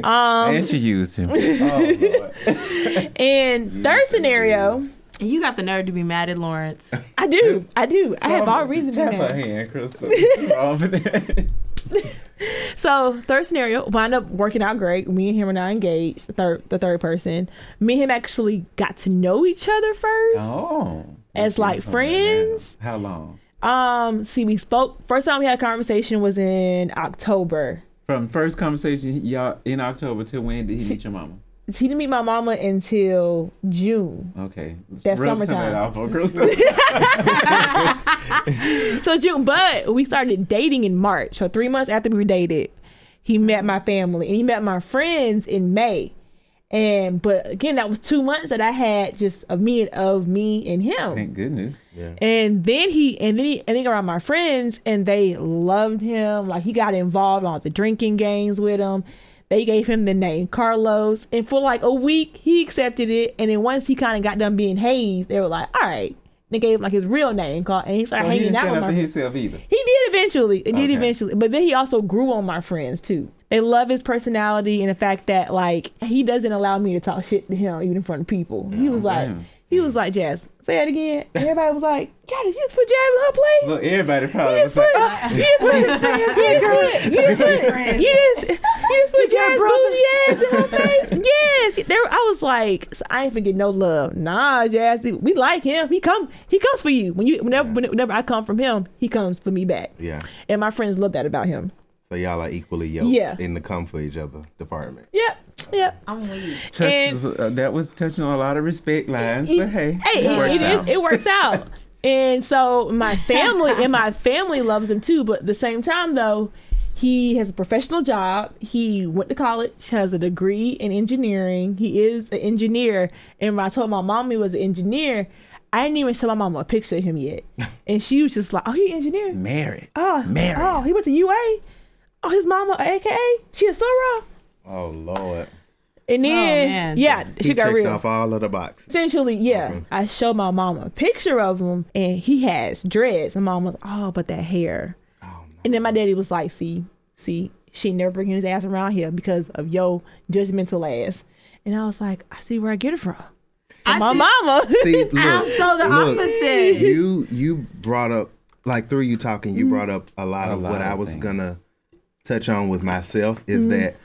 Um, and she used him. Oh, and third scenario, And you got the nerve to be mad at Lawrence. I do, I do, I have all reason to Tap be her mad. hand, Crystal. What's wrong with that? So third scenario wound up working out great. Me and him are now engaged. The third, the third person. Me and him actually got to know each other first. Oh. As, like, friends? now. How long? Um, see, we spoke. First time we had a conversation was in October. From first conversation, y'all in October till when did he meet your mama? He didn't meet my mama until June. Okay. That's Rub some summertime. that Crystal. So June, but we started dating in March. So three months after we dated, he met my family and he met my friends in May. And but again, that was two months that I had just of me and of me and him. Thank goodness. Yeah. And then he and then he and then around my friends and they loved him. Like he got involved on the drinking games with him. They gave him the name Carlos. And for like a week he accepted it. And then once he kind of got done being hazed, they were like, all right. They gave him like his real name called and he started So he hanging didn't out with up my himself either. He did eventually. It did eventually. But then he also grew on my friends too. They love his personality and the fact that like he doesn't allow me to talk shit to him even in front of people. He was like damn. he was like, Jazz, say it again. Everybody was like, God, did you just put Jazz in her place? Look, everybody probably You was just put, like, you just put, you just put, you just put, you just, you just put Jazz bougie ass in her face. Yes, there. I was like, so I ain't forget no love. Nah, Jazz, we like him. He come, he comes for you. When you, whenever, whenever I come from him, he comes for me back. Yeah. And my friends love that about him. So y'all are equally yoked Yeah. in the come for each other department. Yep, yep. I'm weak. touches, uh, that was touching on a lot of respect lines, but hey, Hey, it it, works it, out. is- it works out. And so my family and my family loves him too. But at the same time, though, he has a professional job. He went to college, has a degree in engineering. He is an engineer. And when I told my mom he was an engineer, I didn't even show my mom a picture of him yet. And she was just like, "Oh, he an engineer? Married. Oh, Married. oh, he went to UA. Oh, his mama, AKA, she a soror." Oh Lord. And oh, then, man. yeah, He she got checked real. off all of the boxes. Essentially, yeah. I showed my mom a picture of him, and he has dreads. And mom was, oh, but that hair. Oh, and then my daddy was like, see, see, she never bring his ass around here because of your judgmental ass. And I was like, I see where I get it from. From I my see- mama. See, look, I'm so the look, opposite. You you brought up like through you talking, you mm-hmm. brought up a lot A of lot what of I was things. gonna touch on with myself is mm-hmm. that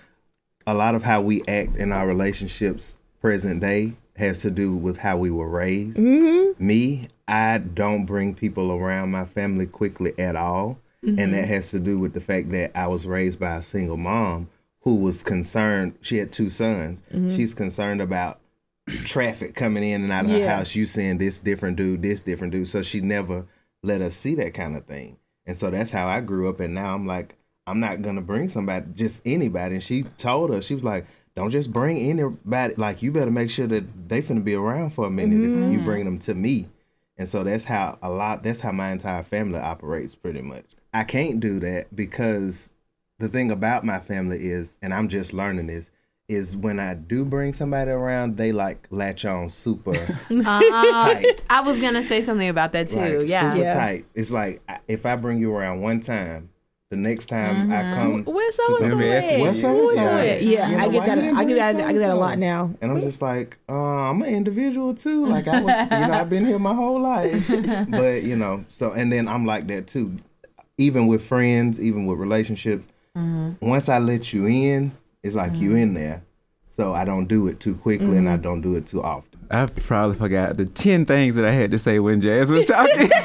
a lot of how we act in our relationships present day has to do with how we were raised. Mm-hmm. Me, I don't bring people around my family quickly at all. And mm-hmm. that has to do with the fact that I was raised by a single mom who was concerned. She had two sons. She's concerned about traffic coming in and out of her house. You seeing this different dude, this different dude. So she never let us see that kind of thing. And so that's how I grew up. And now I'm like, I'm not gonna bring somebody, just anybody. And she told us, she was like, don't just bring anybody. Like you better make sure that they finna be around for a minute if you mm-hmm. bring them to me. And so that's how a lot. That's how my entire family operates, pretty much. I can't do that because the thing about my family is, and I'm just learning this, is when I do bring somebody around, they like latch on super uh, tight. I was gonna say something about that too. Like, yeah. super Yeah. tight. It's like if I bring you around one time, the next time I mm-hmm. come, Where's to so and so somebody- Where's so-and-so Who is at? it? Yeah, You know, I get that. you didn't I get that. I get that a lot now. and I'm just like, uh, I'm an individual too. Like I was, you know, I've been here my whole life, but you know, so and then I'm like that too. Even with friends, even with relationships, mm-hmm. once I let you in, it's like you mm-hmm. in there. So I don't do it too quickly, and I don't do it too often. I probably forgot the ten things that I had to say when Jazz was talking.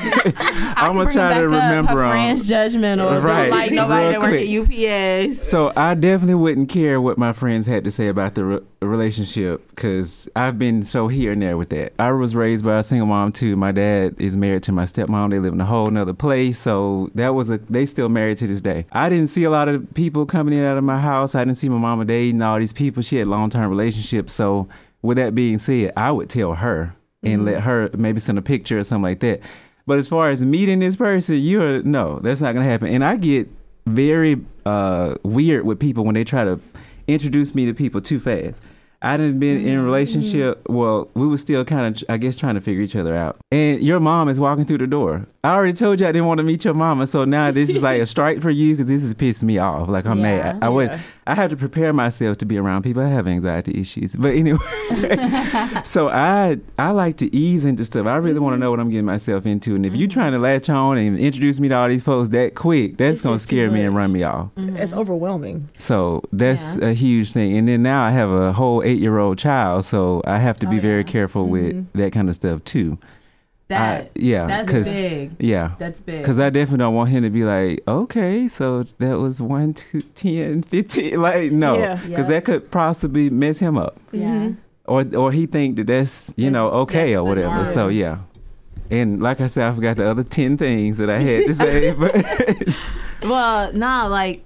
I'm gonna try to remember them. friend's judgmental. Right. Don't like nobody that work quick. at UPS. So I definitely wouldn't care what my friends had to say about the re- relationship because I've been so here and there with that. I was raised by a single mom too. My dad is married to my stepmom. They live in a whole nother place, so that was a. They still married to this day. I didn't see a lot of people coming in out of my house. I didn't see my mama dating all these people. She had long term relationships. So with that being said, I would tell her and let her maybe send a picture or something like that. But as far as meeting this person, you're no, that's not gonna happen. And I get very uh, weird with people when they try to introduce me to people too fast. I didn't been in a relationship. Well, we were still kind of, I guess, trying to figure each other out. And your mom is walking through the door. I already told you I didn't want to meet your mama, so now this is like a strike for you because this is pissing me off. Like I'm Yeah. mad. I would, I have to prepare myself to be around people. I have anxiety issues, but anyway. so I, I like to ease into stuff. I really want to know what I'm getting myself into. And if you're trying to latch on and introduce me to all these folks that quick, that's It's gonna scare me and run me off. It's overwhelming. So that's a huge thing. And then now I have a whole eight year old child, so I have to be Oh, very yeah. careful with mm-hmm. that kind of stuff too. That I- yeah, that's 'cause- big. Yeah. That's big. Because I definitely don't want him to be like, okay, so that was 1, 2, 10, 15. Like, no. Because Yeah. that could possibly mess him up. yeah. Mm-hmm. Or or he think that that's, you That's- know, okay or whatever. norm. So, yeah. And like I said, I forgot the other 10 things that I had to say. but Well, nah, like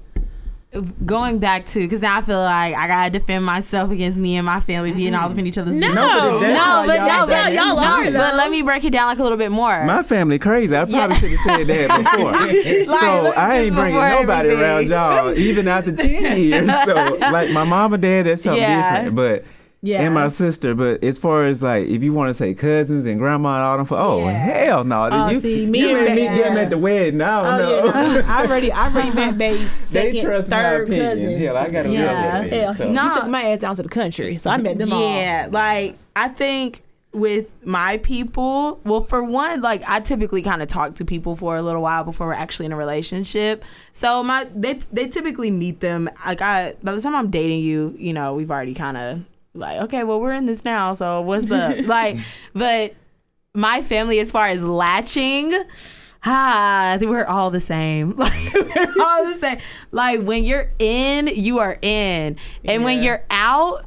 going back to because now I feel like I gotta defend myself against me and my family being all up in each other's No, business. No, but no, but y'all no, say but y'all no, are, but let me break it down like a little bit more. my family crazy. I probably should have said that before. Like, so I ain't bringing nobody everything. around y'all, even after 10 years. So, like, my mom and dad, that's something Yeah. different. But Yeah. and my sister. But as far as like, if you want to say cousins and grandma and all them, for oh Yeah. hell no! Oh, you see, me you and may meet them at the wedding. I don't Oh know. yeah, I already, I already met Babe's they second, trust my third opinion. cousins. Hell, I got a Yeah. real opinion. Hell, so. he Nah. took my ass down to the country, so I met them all. yeah, like I think with my people, well, for one, like I typically kind of talk to people for a little while before we're actually in a relationship. So my they they typically meet them. Like I by the time I'm dating you, you know, we've already kind of like okay, well, we're in this now, so what's up? like, but my family, as far as latching. Ah, we're all the same. Like we're all the same. Like when you're in, you are in, and when you're out,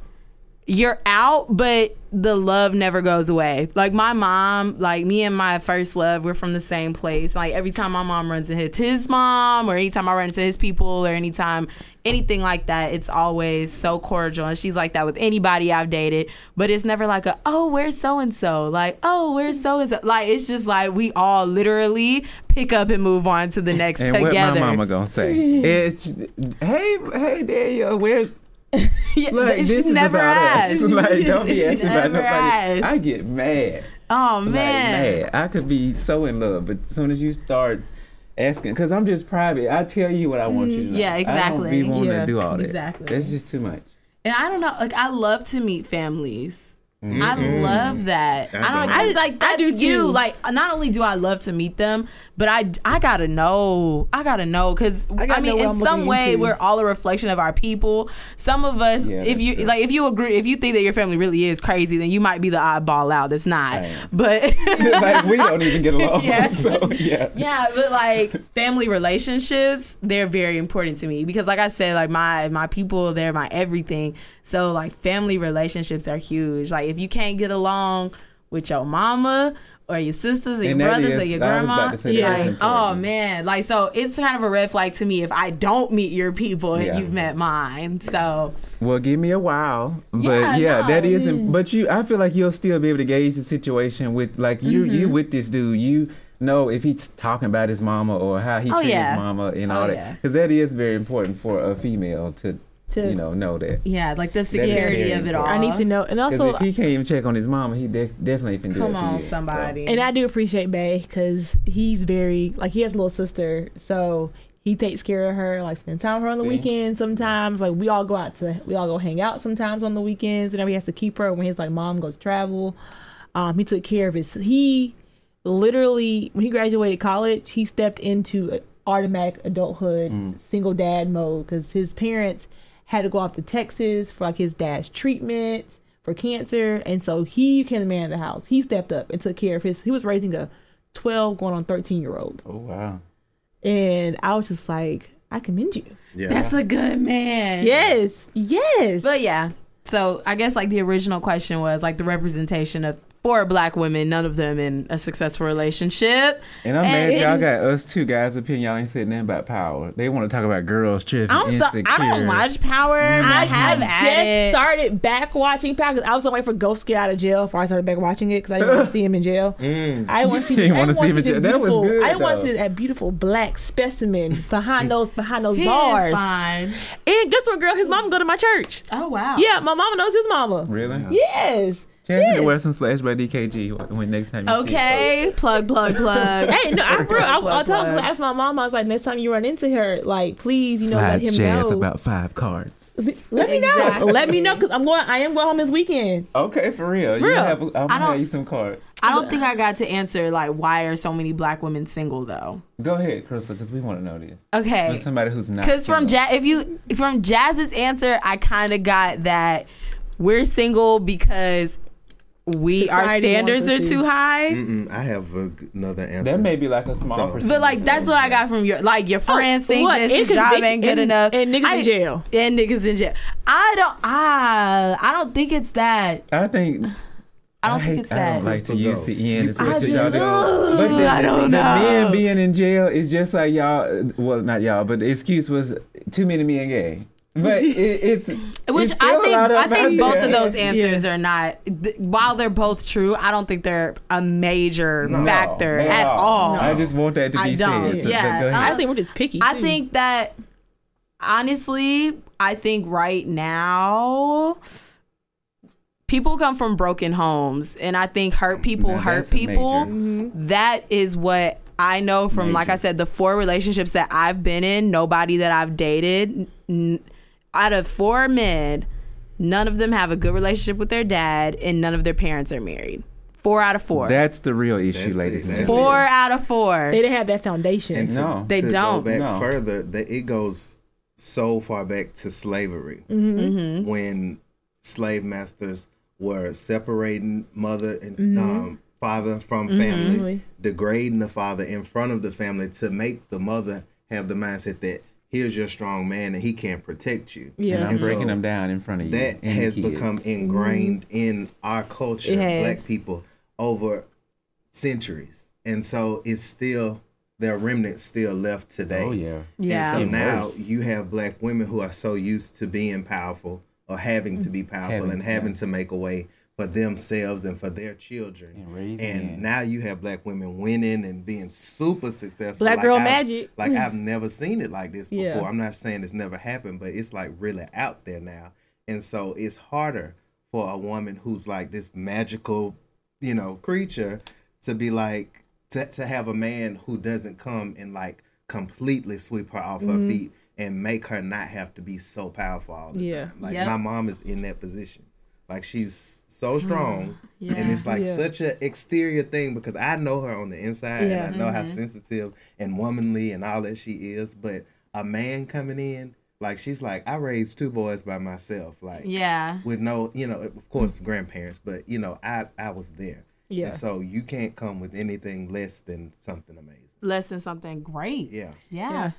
you're out, but the love never goes away. Like my mom, like me and my first love, we're from the same place. Like every time my mom runs into his mom, or anytime I run into his people, or anytime anything like that, it's always so cordial. And she's like that with anybody I've dated. But it's never like a oh, where's so and so? Like oh, where's so and so? Like it's just like we all literally pick up and move on to the next And together. what my mama gonna say? It's hey, hey, Daniel, where's Yeah, like she this is never about asked. us? Like don't be asking about nobody. asked. I get mad. Oh Like, man. mad. I could be so in love, but as soon as you start asking, because I'm just private, I tell you what I want you to know. Mm-hmm. Yeah, I exactly. don't be wanting Yeah, to do all that. exactly. That's just too much. And I don't know, like I love to meet families. I love that. I, I don't. don't. I like that's I do you. too. Like not only do I love to meet them, but I I gotta know. I gotta know because I, gotta mean, in some way, into. we're all a reflection of our people. Some of us, Yeah, if you true. like, if you agree, if you think that your family really is crazy, then you might be the oddball out. That's not. I. But like we don't even get along. Yeah. So yeah. yeah but like family relationships they're very important to me because like i said like my my people they're my everything so like family relationships are huge like if you can't get along with your mama or your sisters or your And that brothers or your grandma. about to say that's like, oh man, like so it's kind of a red flag to me if I don't meet your people and Yeah. you've met mine. So Well, give me a while, but Yeah, yeah, no, that isn't. But you, I feel like you'll still be able to gauge the situation with like you. You Mm-hmm. with this dude, you know if he's talking about his mama or how he Oh, treats yeah. his mama and Oh, all that, yeah. because that is very important for a female to, To- you know, know that. yeah, like the security of it all. I need to know, and also if he can't even check on his mama, he de- definitely can do Come it for on, you. So- somebody. And I do appreciate Bay because he's very like he has a little sister, so he takes care of her, like spend time with her on the See? weekends. Sometimes, like we all go out to we all go hang out sometimes on the weekends. Whenever he has to keep her when his like mom goes travel, um, he took care of his. He literally when he graduated college, he stepped into automatic adulthood, single dad mode because his parents had to go off to Texas for like his dad's treatments for cancer, and so he became the man of the house. He stepped up and took care of his. He was raising a twelve going on thirteen year old, Oh wow. and I was just like, I commend you. Yeah. That's a good man. Yes, yes. But yeah. So I guess like the original question was like the representation of four black women, none of them in a successful relationship. And I'm And- mad y'all got us two guys' opinion. Y'all ain't sitting nothing about power. They want to talk about girls tripping, I'm so, insecure. I don't watch Power. but I I have just it. started back watching Power because I was waiting for Ghost to get out of jail before I started back watching it because I didn't want to see him in jail. Mm. I didn't want to see. You I wanna see him in jail. That was beautiful- good, I didn't want to see that beautiful black specimen behind those behind those He bars. is fine. And guess what, girl? His mom go to my church. Oh wow. Yeah, my mama knows his mama. Really? Yes. Chad, you Yes. to wear some splash by DKG when next time you see. Okay. Plug, plug, plug. Hey, no, I, real, I, Plug, I'll tell plug. I asked my mom. I was like, next time you run into her, like, please, you know, let Slide him Chaz know. about five cards. let me know. Let me know because I'm going. I am going home this weekend. Okay, for real. For You real. Have, I'm gonna don't- have you some cards. I don't think I got to answer like why are so many black women single though. Go ahead, Crystal, because we want to know this. Okay. There's somebody who's not. Because from ja- if you from Jazz's answer, I kind of got that we're single because we our standards are wants us to. too high. Mm-mm, I have a, another answer. that may be like a small So- percentage. But like that's what I got from your like your oh, friends think what? this And job convict- ain't good and- enough and niggas in jail. and niggas in jail. I don't I I don't think it's that. I think. I don't hate, think it's I that. don't like to use the end as You much as just- y'all do. But the, I don't the know. men being in jail is just like y'all. Well, not y'all, but the excuse was too many men gay. But it, it's Which it's I still a think I think both there. of those answers are not. Th- while they're both true, I don't think they're a major No, factor not at all. I just want that to I be don't. said. So, Yeah. but. I think we're just picky. I too. think that honestly, I think right now people come from broken homes and I think hurt people Now, hurt that's a people. Mm-hmm. That is what I know from like I said the four relationships that I've been in, nobody that I've dated n- out of four men, none of them have a good relationship with their dad and none of their parents are married. Four out of four. That's the real issue, That's the- ladies and that's gentlemen. four out of four. they didn't have that foundation. And to, No. They to don't. Go back No. further, that it goes so far back to slavery Mm-hmm. when slave masters were separating mother and Mm-hmm. um, father from family, degrading the father in front of the family to make the mother have the mindset that here's your strong man and he can't protect you. Yeah. And I'm And so breaking them down in front of you. that and has become ingrained in our culture, black people, over centuries, and so it's still there are remnants still left today. Oh yeah. Yeah. And so now you have black women who are so used to being powerful or having to be powerful Having and to, having yeah. to make a way for themselves and for their children. And raising And now you have black women winning and being super successful. Black girl I've- magic. Like I've never seen it like this before. Yeah. I'm not saying it's never happened, but it's like really out there now. And so it's harder for a woman who's like this magical, you know, creature to be like to, to have a man who doesn't come and like completely sweep her off Mm-hmm. her feet and make her not have to be so powerful all the Yeah. time. Like Yep. my mom is in that position. Like she's so strong, Yeah. and it's like Yeah. such an exterior thing because I know her on the inside, Yeah. and I know how mm-hmm. sensitive and womanly and all that she is. But a man coming in, like she's like, I raised two boys by myself, like yeah. with no, you know, of course grandparents, but you know, I I was there. Yeah. And so you can't come with anything less than something amazing. Less than something great. Yeah. Yeah. Yeah.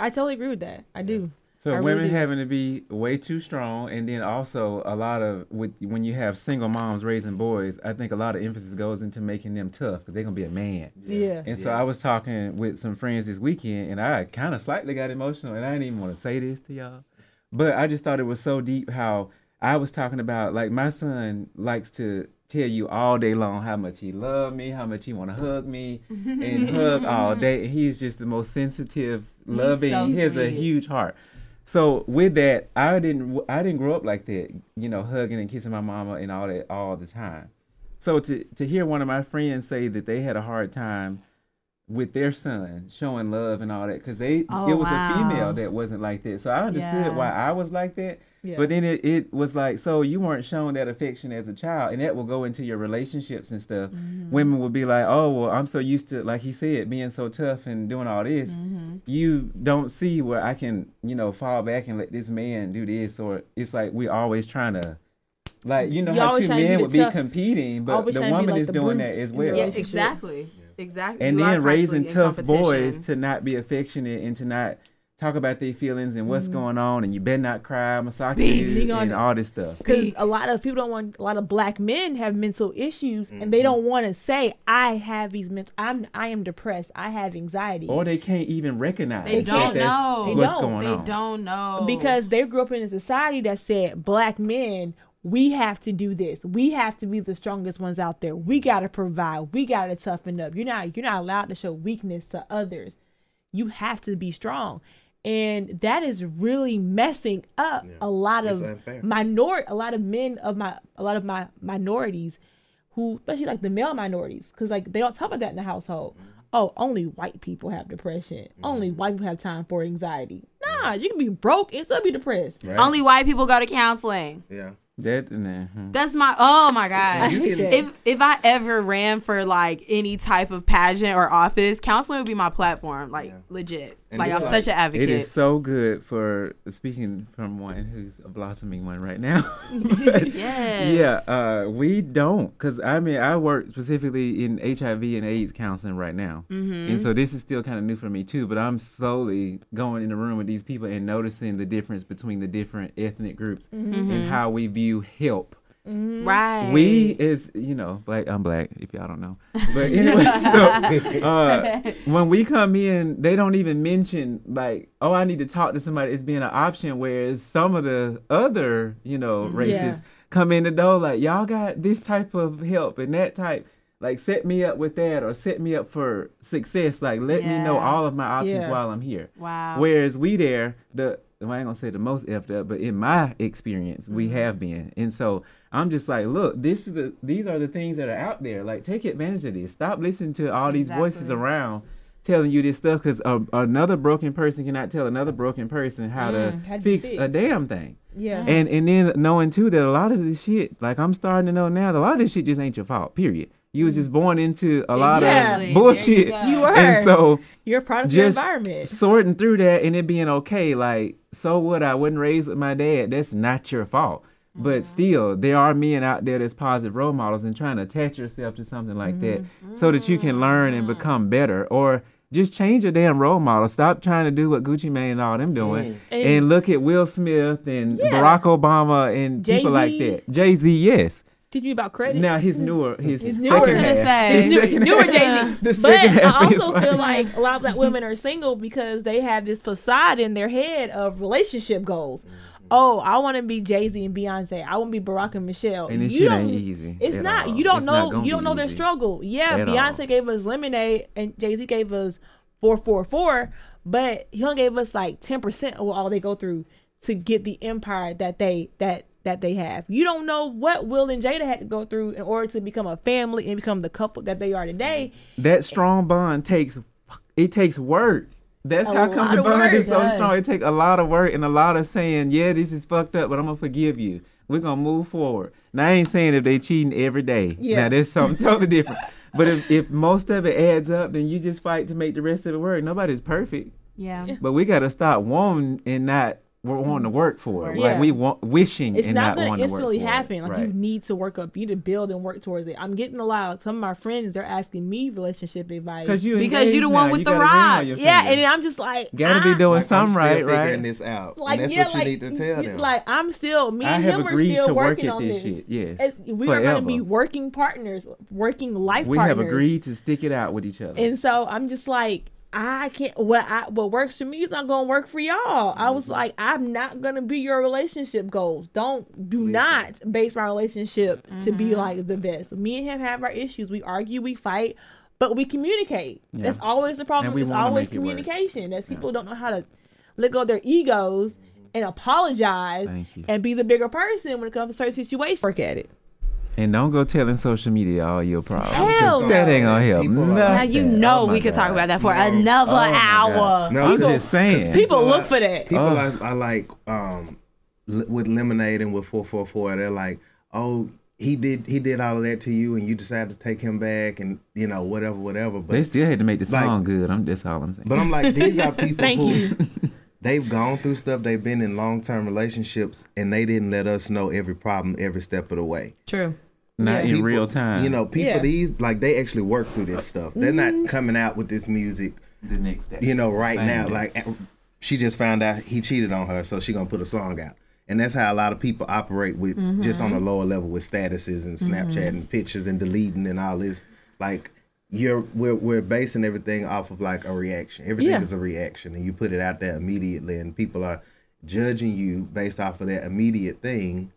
I totally agree with that. I do. So I women do. having to be way too strong, and then also a lot of with when you have single moms raising boys, I think a lot of emphasis goes into making them tough because they're gonna be a man. Yeah. And so I was talking with some friends this weekend, and I kind of slightly got emotional, and I didn't even want to say this to y'all, but I just thought it was so deep how I was talking about like my son likes to tell you all day long how much he love me, how much he want to hug me, and hug all day. And he's just the most sensitive, loving. so he has a huge heart. So with that, I didn't I didn't grow up like that, you know, hugging and kissing my mama and all that all the time. So to to hear one of my friends say that they had a hard time with their son showing love and all that because they Oh, it was wow. a female that wasn't like that. So I understood Yeah. why I was like that. Yeah. But then it, it was like, so you weren't shown that affection as a child, and that will go into your relationships and stuff. Mm-hmm. Women will be like, oh, well, I'm so used to, like he said, being so tough and doing all this. Mm-hmm. You don't see where I can, you know, fall back and let this man do this, or it's like we're always trying to, like, you know, You how two men would the be tough- competing, but the trying to be woman like is the doing that as well. Yeah, relationship. exactly. Exactly. and You then raising tough boys to not be affectionate and to not talk about their feelings and what's mm. going on and you better not cry Masaki Speak. Speak on and all this stuff. Because a lot of people don't want a lot of black men have mental issues and they mm-hmm. don't want to say i have these mental i'm i am depressed. I have anxiety. Or they can't even recognize They don't that's know. They what's don't. going They on. don't know. Because they grew up in a society that said black men we have to do this. We have to be the strongest ones out there. We got to provide. We got to toughen up. You're not you're not allowed to show weakness to others. You have to be strong. And that is really messing up a lot It's of unfair. minor a lot of men of my a lot of my minorities who especially like the male minorities because like they don't talk about that in the household. Mm-hmm. Oh only white people have depression. Mm-hmm. Only white people have time for anxiety. Nah you can be broke and still be depressed. Right? only white people go to counseling. yeah. That nah, hmm. That's my oh my god. If if I ever ran for like any type of pageant or office, counseling would be my platform. Like legit. And like I'm like- such an advocate. it is so good for speaking from one who's a blossoming one right now yes. yeah uh, we don't because i mean i work specifically in hiv and aids counseling right now Mm-hmm. and so this is still kind of new for me too but i'm slowly going in the room with these people and noticing the difference between the different ethnic groups Mm-hmm. and how we view help Right. we is you know black i'm black if y'all don't know but anyway so uh when we come in they don't even mention like oh i need to talk to somebody It's being an option whereas some of the other you know races Yeah. come in the door like y'all got this type of help and that type like set me up with that or set me up for success like let me know all of my options Yeah. while i'm here Wow. Whereas we there, the well, I ain't gonna say the most effed up, but in my experience, we Mm-hmm. have been. And so I'm just like, look, this is the these are the things that are out there. Like, take advantage of this. Stop listening to all these voices around telling you this stuff because um, another broken person cannot tell another broken person how to mm, to be fix a damn thing. yeah And and then knowing too that a lot of this shit, like I'm starting to know now, that a lot of this shit just ain't your fault. Period. You was just mm. born into a lot Exactly. of bullshit, There you were and so you're a product of your just environment sorting through that and it being okay. Like, so what? I wasn't raised with my dad. That's not your fault. But mm-hmm. still, there are men out there that's positive role models and trying to attach yourself to something like that mm-hmm. so that you can learn and mm-hmm. become better or just change your damn role model. Stop trying to do what Gucci Mane and all them doing And- and, look at Will Smith and Yeah. Barack Obama and people like that. Jay Z, yes. teach you about credit Now his newer, his, His newer- I was half. say. his New- second newer Jay Z. But I half is also like- feel like a lot of black women are single because they have this facade in their head of relationship goals. Oh, I want to be Jay Z and Beyonce. I want to be Barack and Michelle. And this You shit ain't easy It's not. all. You don't It's know. You don't know their easy. struggle. Yeah, At Beyonce all. gave us Lemonade and Jay Z gave us four four four, but he only gave us like ten percent of all they go through to get the empire that they that that they have. You don't know what Will and Jada had to go through in order to become a family and become the couple that they are today. that strong bond takes it takes work. That's A how come the bond work. is so It strong. It takes a lot of work and a lot of saying, yeah, this is fucked up, but I'm gonna forgive you. We're gonna move forward. Now I ain't saying if they cheating every day. Yeah. Now that's something totally different. But if, if most of it adds up, then you just fight to make the rest of it work. Nobody's perfect. Yeah. But we gotta stop wanting and not we're wanting to work for it. Yeah. Like we want wishing it's and not not, going to wanting to work instantly for happen. It. Like right. you need to work up, you need to build and work towards it. I'm getting a lot. Of, some of my friends they're asking me relationship advice. Because you Because you engaged the one now. with You the got a ring on rod. yeah, and then I'm just like, gotta I- be doing Like, I'm something still right, figuring right? this out. Like and that's yeah, what you like, need to tell them. Like I'm still, me I and have him are agreed still to work working on this this. shit. Yes, It's- we are going to be working partners, working life we partners. have agreed to stick it out with each other. And so I'm just like, I can't. What I what works for me is not gonna work for y'all. I was like, I'm not gonna be your relationship goals. Don't do not base my relationship to be like the best. Me and him have our issues. We argue, we fight, but we communicate. Yeah. That's always the problem. It's always it communication. That's people don't know how to let go of their egos and apologize and be the bigger person when it comes to certain situations. Work at it. And don't go telling social media all your problems. Hell that ain't gonna help. People. Now you know Oh we could talk about that for No. another Oh hour. God. No, I'm just saying. People People look for that. People Oh. are, are like um with lemonade and with 444 they're like oh he did he did all of that to you and you decided to take him back and you know whatever whatever but They still had to make the Like- song good. I'm that's all I'm saying. but i'm like these are people Thank who you. they've gone through stuff they've been in long-term relationships and they didn't let us know every problem every step of the way True. Not in People- real time. you know people Yeah. these like they actually work through this stuff they're not mm-hmm. coming out with this music the next day. you know, right Same now, day. like uh, she just found out he cheated on her, so she gonna put a song out, and that's how a lot of people operate with mm-hmm. just on a lower level with statuses and Snapchat mm-hmm. and pictures and deleting and all this. Like you're, we're we're basing everything off of like a reaction. Everything Yeah. is a reaction, and you put it out there immediately, and people are judging you based off of that immediate thing.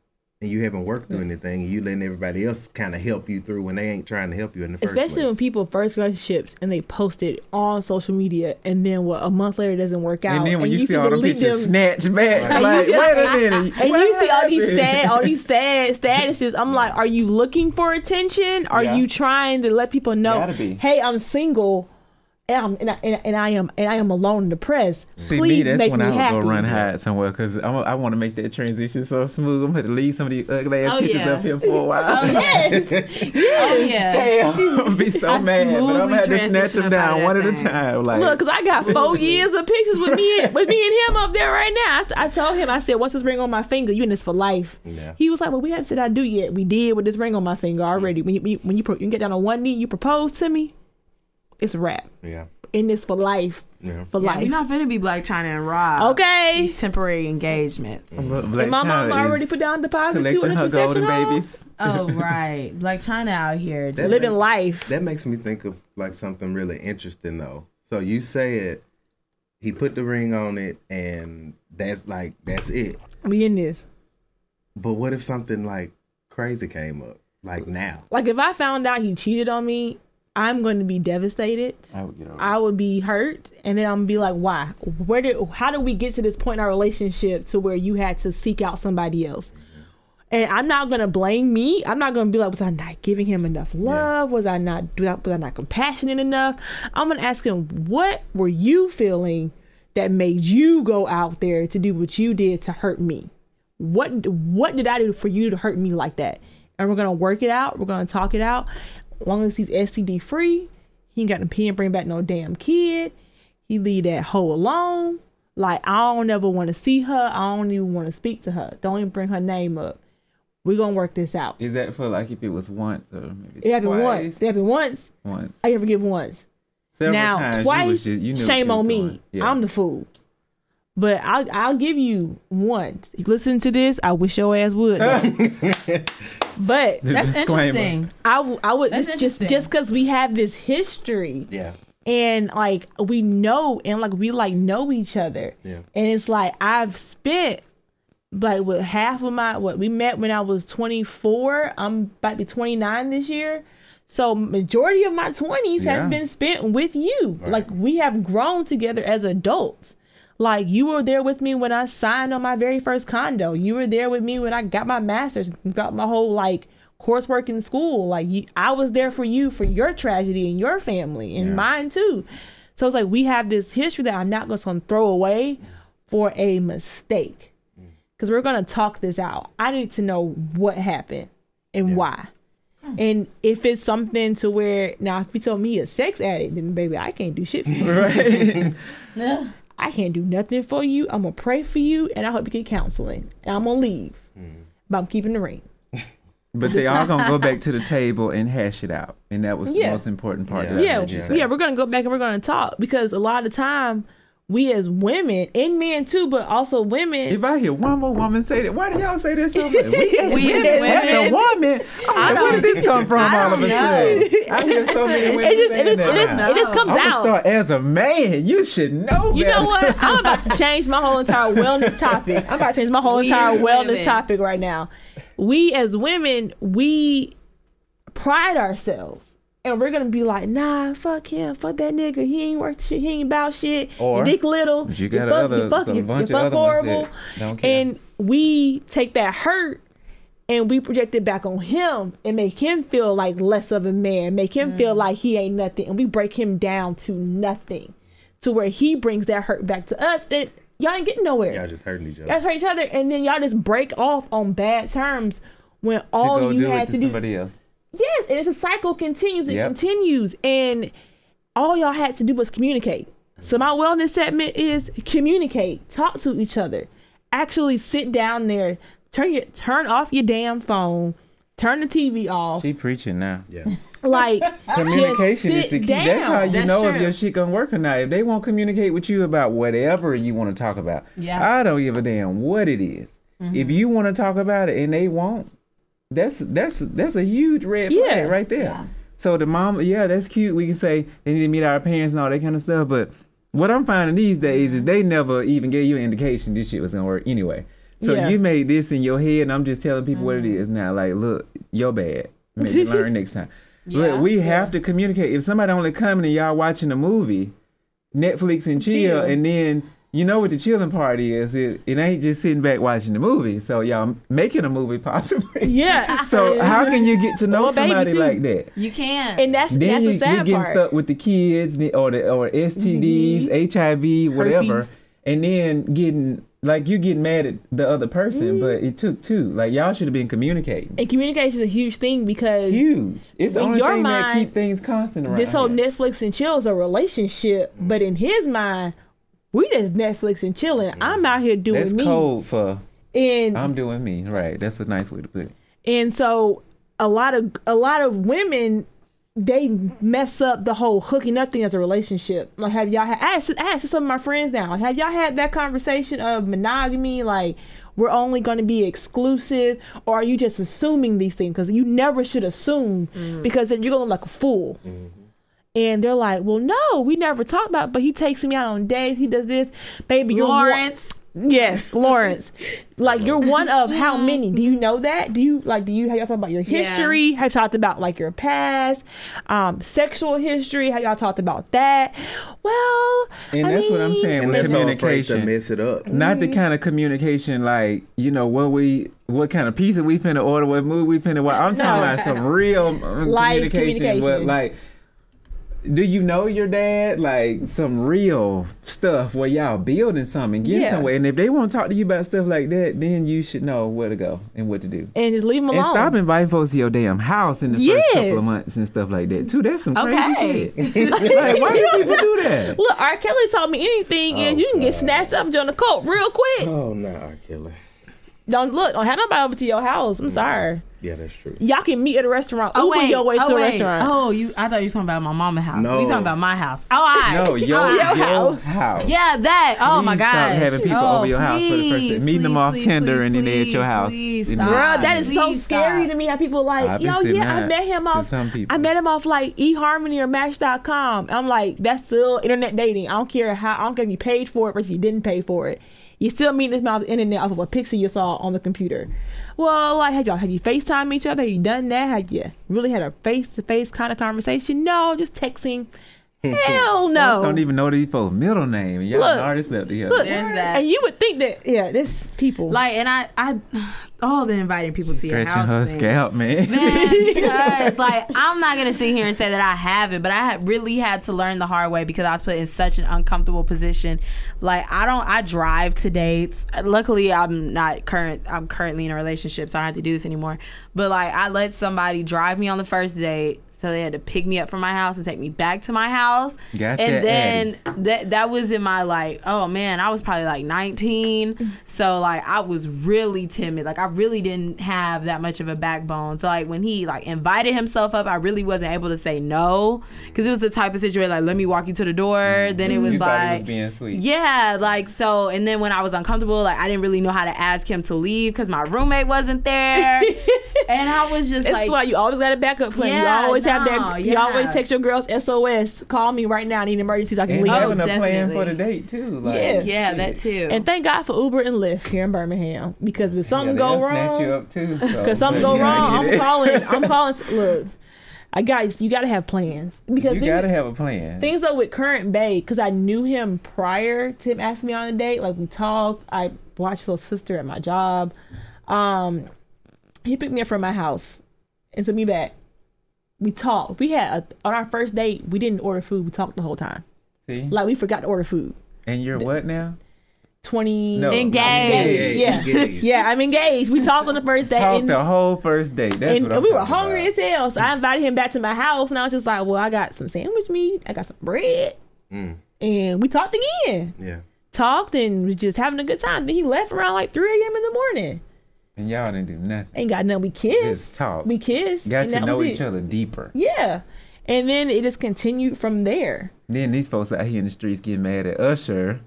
And you haven't worked through anything, and you letting everybody else kind of help you through when they ain't trying to help you in the first Especially place. when people first relationships and they post it on social media, and then what a month later it doesn't work out, and then when you, see all the delete pictures snatched back, Like, like, just- wait a minute. and what you see all these sad, all these sad statuses. I'm like, are you looking for attention? Are Yeah. you trying to let people know, hey, I'm single, and, I'm, and, I, and, I, am and I am alone and depressed. See Please me, that's make when me I would happy. go run hide somewhere because I, I want to make that transition so smooth. I'm going to leave some of these ugly ass Oh, pictures yeah. up here for a while. Oh, yes, Oh yeah. Damn, I'm be so I mad, but I'm smoothly gonna have to snatch them down of one at a time. Like, Look, cause I got four years of pictures with me and, with me and him up there right now. I, I told him, I said, "What's this ring on my finger, you in this for life. Yeah. He was like, well, we haven't said I do yet. We did with this ring on my finger already. When you when you, when you, pro- you get down on one knee, you propose to me. It's a wrap. yeah, In this for life. Yeah. For Yeah, life. You're not finna be Blac Chyna and Rob. okay. These temporary engagement. Black mm. And my mom China already put down deposit too collecting in her this reception golden babies. Oh right, Blac Chyna out here. That Living makes- life. That makes me think of like something really interesting though. So you said he put the ring on it and that's like that's it. We in this. But what if something like crazy came up? Like now. Like if I found out he cheated on me, I'm going to be devastated. I would get over I would be hurt, and then I'm gonna be like, "Why? Where did? How did we get to this point in our relationship to where you had to seek out somebody else?" And I'm not gonna blame me. I'm not gonna be like, "Was I not giving him enough love? Was I not? Was I not compassionate enough?" I'm gonna ask him, "What were you feeling that made you go out there to do what you did to hurt me? What What did I do for you to hurt me like that?" And we're gonna work it out. We're gonna talk it out. Long as he's STD free, he ain't got to pee and bring back no damn kid. He leave that hoe alone. Like I don't ever want to see her. I don't even want to speak to her. Don't even bring her name up. We're gonna work this out. Is that for like if it was once or maybe It happened twice? once. It happened once. Once. I ever give once. Several now times you twice, was just- you shame on me. Yeah. I'm the fool. But I'll I'll give you once. You listen to this. I wish your ass would. but The That's disclaimer. interesting. I w- I would That's just just because we have this history Yeah. and like we know and like we like know each other Yeah. and it's like i've spent like with half of my what we met when i was 24 i'm about to be 29 this year so majority of my 20s Yeah. has been spent with you like we have grown together as adults like you were there with me when i signed on my very first condo. You were there with me when i got my master's got my whole like coursework in school. Like you, i was there for you for your tragedy and your family and Yeah. mine too. So it's like we have this history that i'm not just going to throw away for a mistake. Mm. Because we're going to talk this out. I need to know what happened and why. Hmm. And if it's something to where now if you told me he a sex addict then baby i can't do shit for you. Right. I can't do nothing for you. I'm gonna pray for you, and I hope you get counseling. And I'm gonna leave, mm. but I'm keeping the ring. But they all gonna go back to the table and hash it out, and that was Yeah. the most important part. Yeah. That yeah, yeah, we're gonna go back and we're gonna talk because a lot of time we as women and men too, but also women. If I hear one more woman say that, why do y'all say that so much? We as We as women, as a woman, I'm like, where did this come from all of a don't sudden? I hear so many women it just, it saying just, that. it just, now. it just comes I'm gonna out. start as a man. You should know. You better. know what? I'm about to change my whole entire wellness topic. I'm about to change my whole We entire wellness women. topic right now. We as women, we pride ourselves. And we're gonna be like, nah, fuck him, fuck that nigga. He ain't worth shit. He ain't about shit. Or- dick little. You got fuck, other- you fuck, you, you fuck other ones that horrible. And we take that hurt and we project it back on him and make him feel like less of a man, make him feel mm. like he ain't nothing, and we break him down to nothing, to where he brings that hurt back to us, and y'all ain't getting nowhere. Y'all just hurting each Y'all other. hurt each other, and then y'all just break off on bad terms when all you had to, to do. somebody else. Yes, and it's a cycle continues and Yep. continues, and all y'all had to do was communicate. So my wellness segment is communicate, talk to each other, actually sit down there, turn your turn off your damn phone, turn the TV off, She preaching now. Yeah. like Communication just is the sit key. That's how you That's know if your shit gonna work or not. If they won't communicate with you about whatever you want to talk about, Yeah. I don't give a damn what it is. Mm-hmm. If you want to talk about it and they won't, that's that's that's a huge red flag Yeah. right there. So the mom, yeah, that's cute. We can say they need to meet our parents and all that kind of stuff. But what I'm finding these days is they never even gave you an indication this shit was gonna work anyway. So Yeah. you made this in your head, and I'm just telling people what it is now. Like, look, you're bad. Maybe learn next time. Yeah. Look, we have to communicate. If somebody only coming and y'all watching a movie, Netflix and chill, Chill. and then you know what the chilling part is. It, it ain't just sitting back watching the movie. So y'all making a movie possibly. yeah. So how can you get to know Or baby somebody like that? You can. and that's Then that's you, the sad you're getting part. stuck with the kids the- or the or STDs, HIV, whatever, Herpes. and then getting like you getting mad at the other person, mm-hmm. but it took two. Like y'all should have been communicating. and communication is a huge thing because Huge. It's the only your thing that mind, keep things constant around this whole here. Netflix and chill is a relationship, but in his mind, we just Netflix and chilling. I'm out here doing That's me, code for and I'm doing me. Right. That's a nice way to put it. and so a lot of a lot of women they mess up the whole hooking up thing as a relationship. Like, have y'all had? I asked, I asked some of my friends now. Like, have y'all had that conversation of monogamy? Like, we're only going to be exclusive, or are you just assuming these things? Because you never should assume, mm. because then you're going to look like a fool. Mm-hmm. And they're like, well, no, we never talked about. it, But he takes me out on dates. He does this, baby. You're one- Lawrence. Yes, Lawrence. Like you're one of how many? Do you know that? Do you like? Do you have y'all talked about your Yeah. history? Have talked about like your past, um, sexual history? Have y'all talked about that? Well, And I that's what I'm saying with they're so afraid to communication. mess it up. Not Mm-hmm. the kind of communication like, you know, what we what kind of pizza we finna order, what movie we finna watch. I'm talking No. about some real um, Live communication. But communication. like do you know your dad? Like some real stuff where y'all building something, getting Yeah. somewhere. And if they want to talk to you about stuff like that, then you should know where to go and what to do. and just leave him alone. And stop inviting folks to your damn house in the Yes. first couple of months and stuff like that too. That's some crazy Okay. shit. like, why do people do that? Look, R. Kelly taught me anything, and Oh, you can get snatched up during the coat real quick. Oh no, R. Kelly. Don't look, don't have nobody over to your house. I'm sorry. Yeah, that's true. Y'all can meet at a restaurant. Oh Uber wait, your way oh, to a wait. restaurant. Oh, you? I thought you were talking about my mama house. No. We talking about my house. Oh, I. No, your, oh, your, I- house. house. Yeah, that. Oh my god. stop having people oh, over your house for the first please, time. Meeting them off please, Tinder and then they at your house please in the stop. Girl, that is so scary to me. How people like, yo, Obviously yeah, I met him off. some people. I met him off like eHarmony or Match.com. I'm like, that's still internet dating. I don't care how. I don't care if you paid for it versus you didn't pay for it. You still meeting this mouth off the internet off of a picture you saw on the computer. Well, like, have y'all have you FaceTime each other? Have you done that? Have you really had a face to face kind of conversation? No, just texting. Hell Folks no. don't even know these folks' middle name. and Y'all Look, already slept together. Look, There's that. and you would think that, yeah, this people. Like, and I, I, all the inviting people to your Stretching house. her thing. scalp, man. Man, because like I'm not gonna sit here and say that I haven't, but I really had to learn the hard way because I was put in such an uncomfortable position. Like I don't, I drive to dates. Luckily, I'm not current. I'm currently in a relationship, so I don't have to do this anymore. But like I let somebody drive me on the first date. So they had to pick me up from my house and take me back to my house. Got and then that that was in my like, oh man, I was probably like 19. So like I was really timid. Like I really didn't have that much of a backbone. So like when he like invited himself up, I really wasn't able to say no because it was the type of situation like let me walk you to the door. Then it was You like was yeah, like so, and then when I was uncomfortable, like I didn't really know how to ask him to leave because my roommate wasn't there, and I was just That's like, why you always got a backup plan. you Yeah, always have no, that. You always text your girls SOS. Call me right now. I need an emergency so I can And leave. Oh, having a plan definitely. for the date too. Like, Yeah. yeah, shit. that too. And thank God for Uber and Lyft here in Birmingham because if something they'll go snatch you wrong, up too. because something go wrong, I'm calling. I'm calling. Look, I guys, you got to have plans because You things, gotta have a plan. things are with current Bay because I knew him prior to him asking me on a date. Like we talked. I watched little sister at my job. Um, he picked me up from my house and took me back. We talked. We had a, on our first date. We didn't order food. We talked the whole time. See, Like we forgot to order food. and you're what now? Twenty. No, Engaged. Yeah. Engaged. Yeah, I'm engaged. We talked on the first date. Talk and- the whole first date. That's and what I'm we were hungry about. as hell. So I invited him back to my house, and I was just like, "Well, I got some sandwich meat, I got some bread, Mm. and we talked again. Yeah. Talked and was just having a good time. Then he left around like 3 a.m. in the morning. And y'all didn't do nothing. Ain't got nothing. We kissed. Just talk. We kissed. Got and to know each it. other deeper. Yeah, and then it just continued from there. Then these folks out here in the streets get mad at Usher.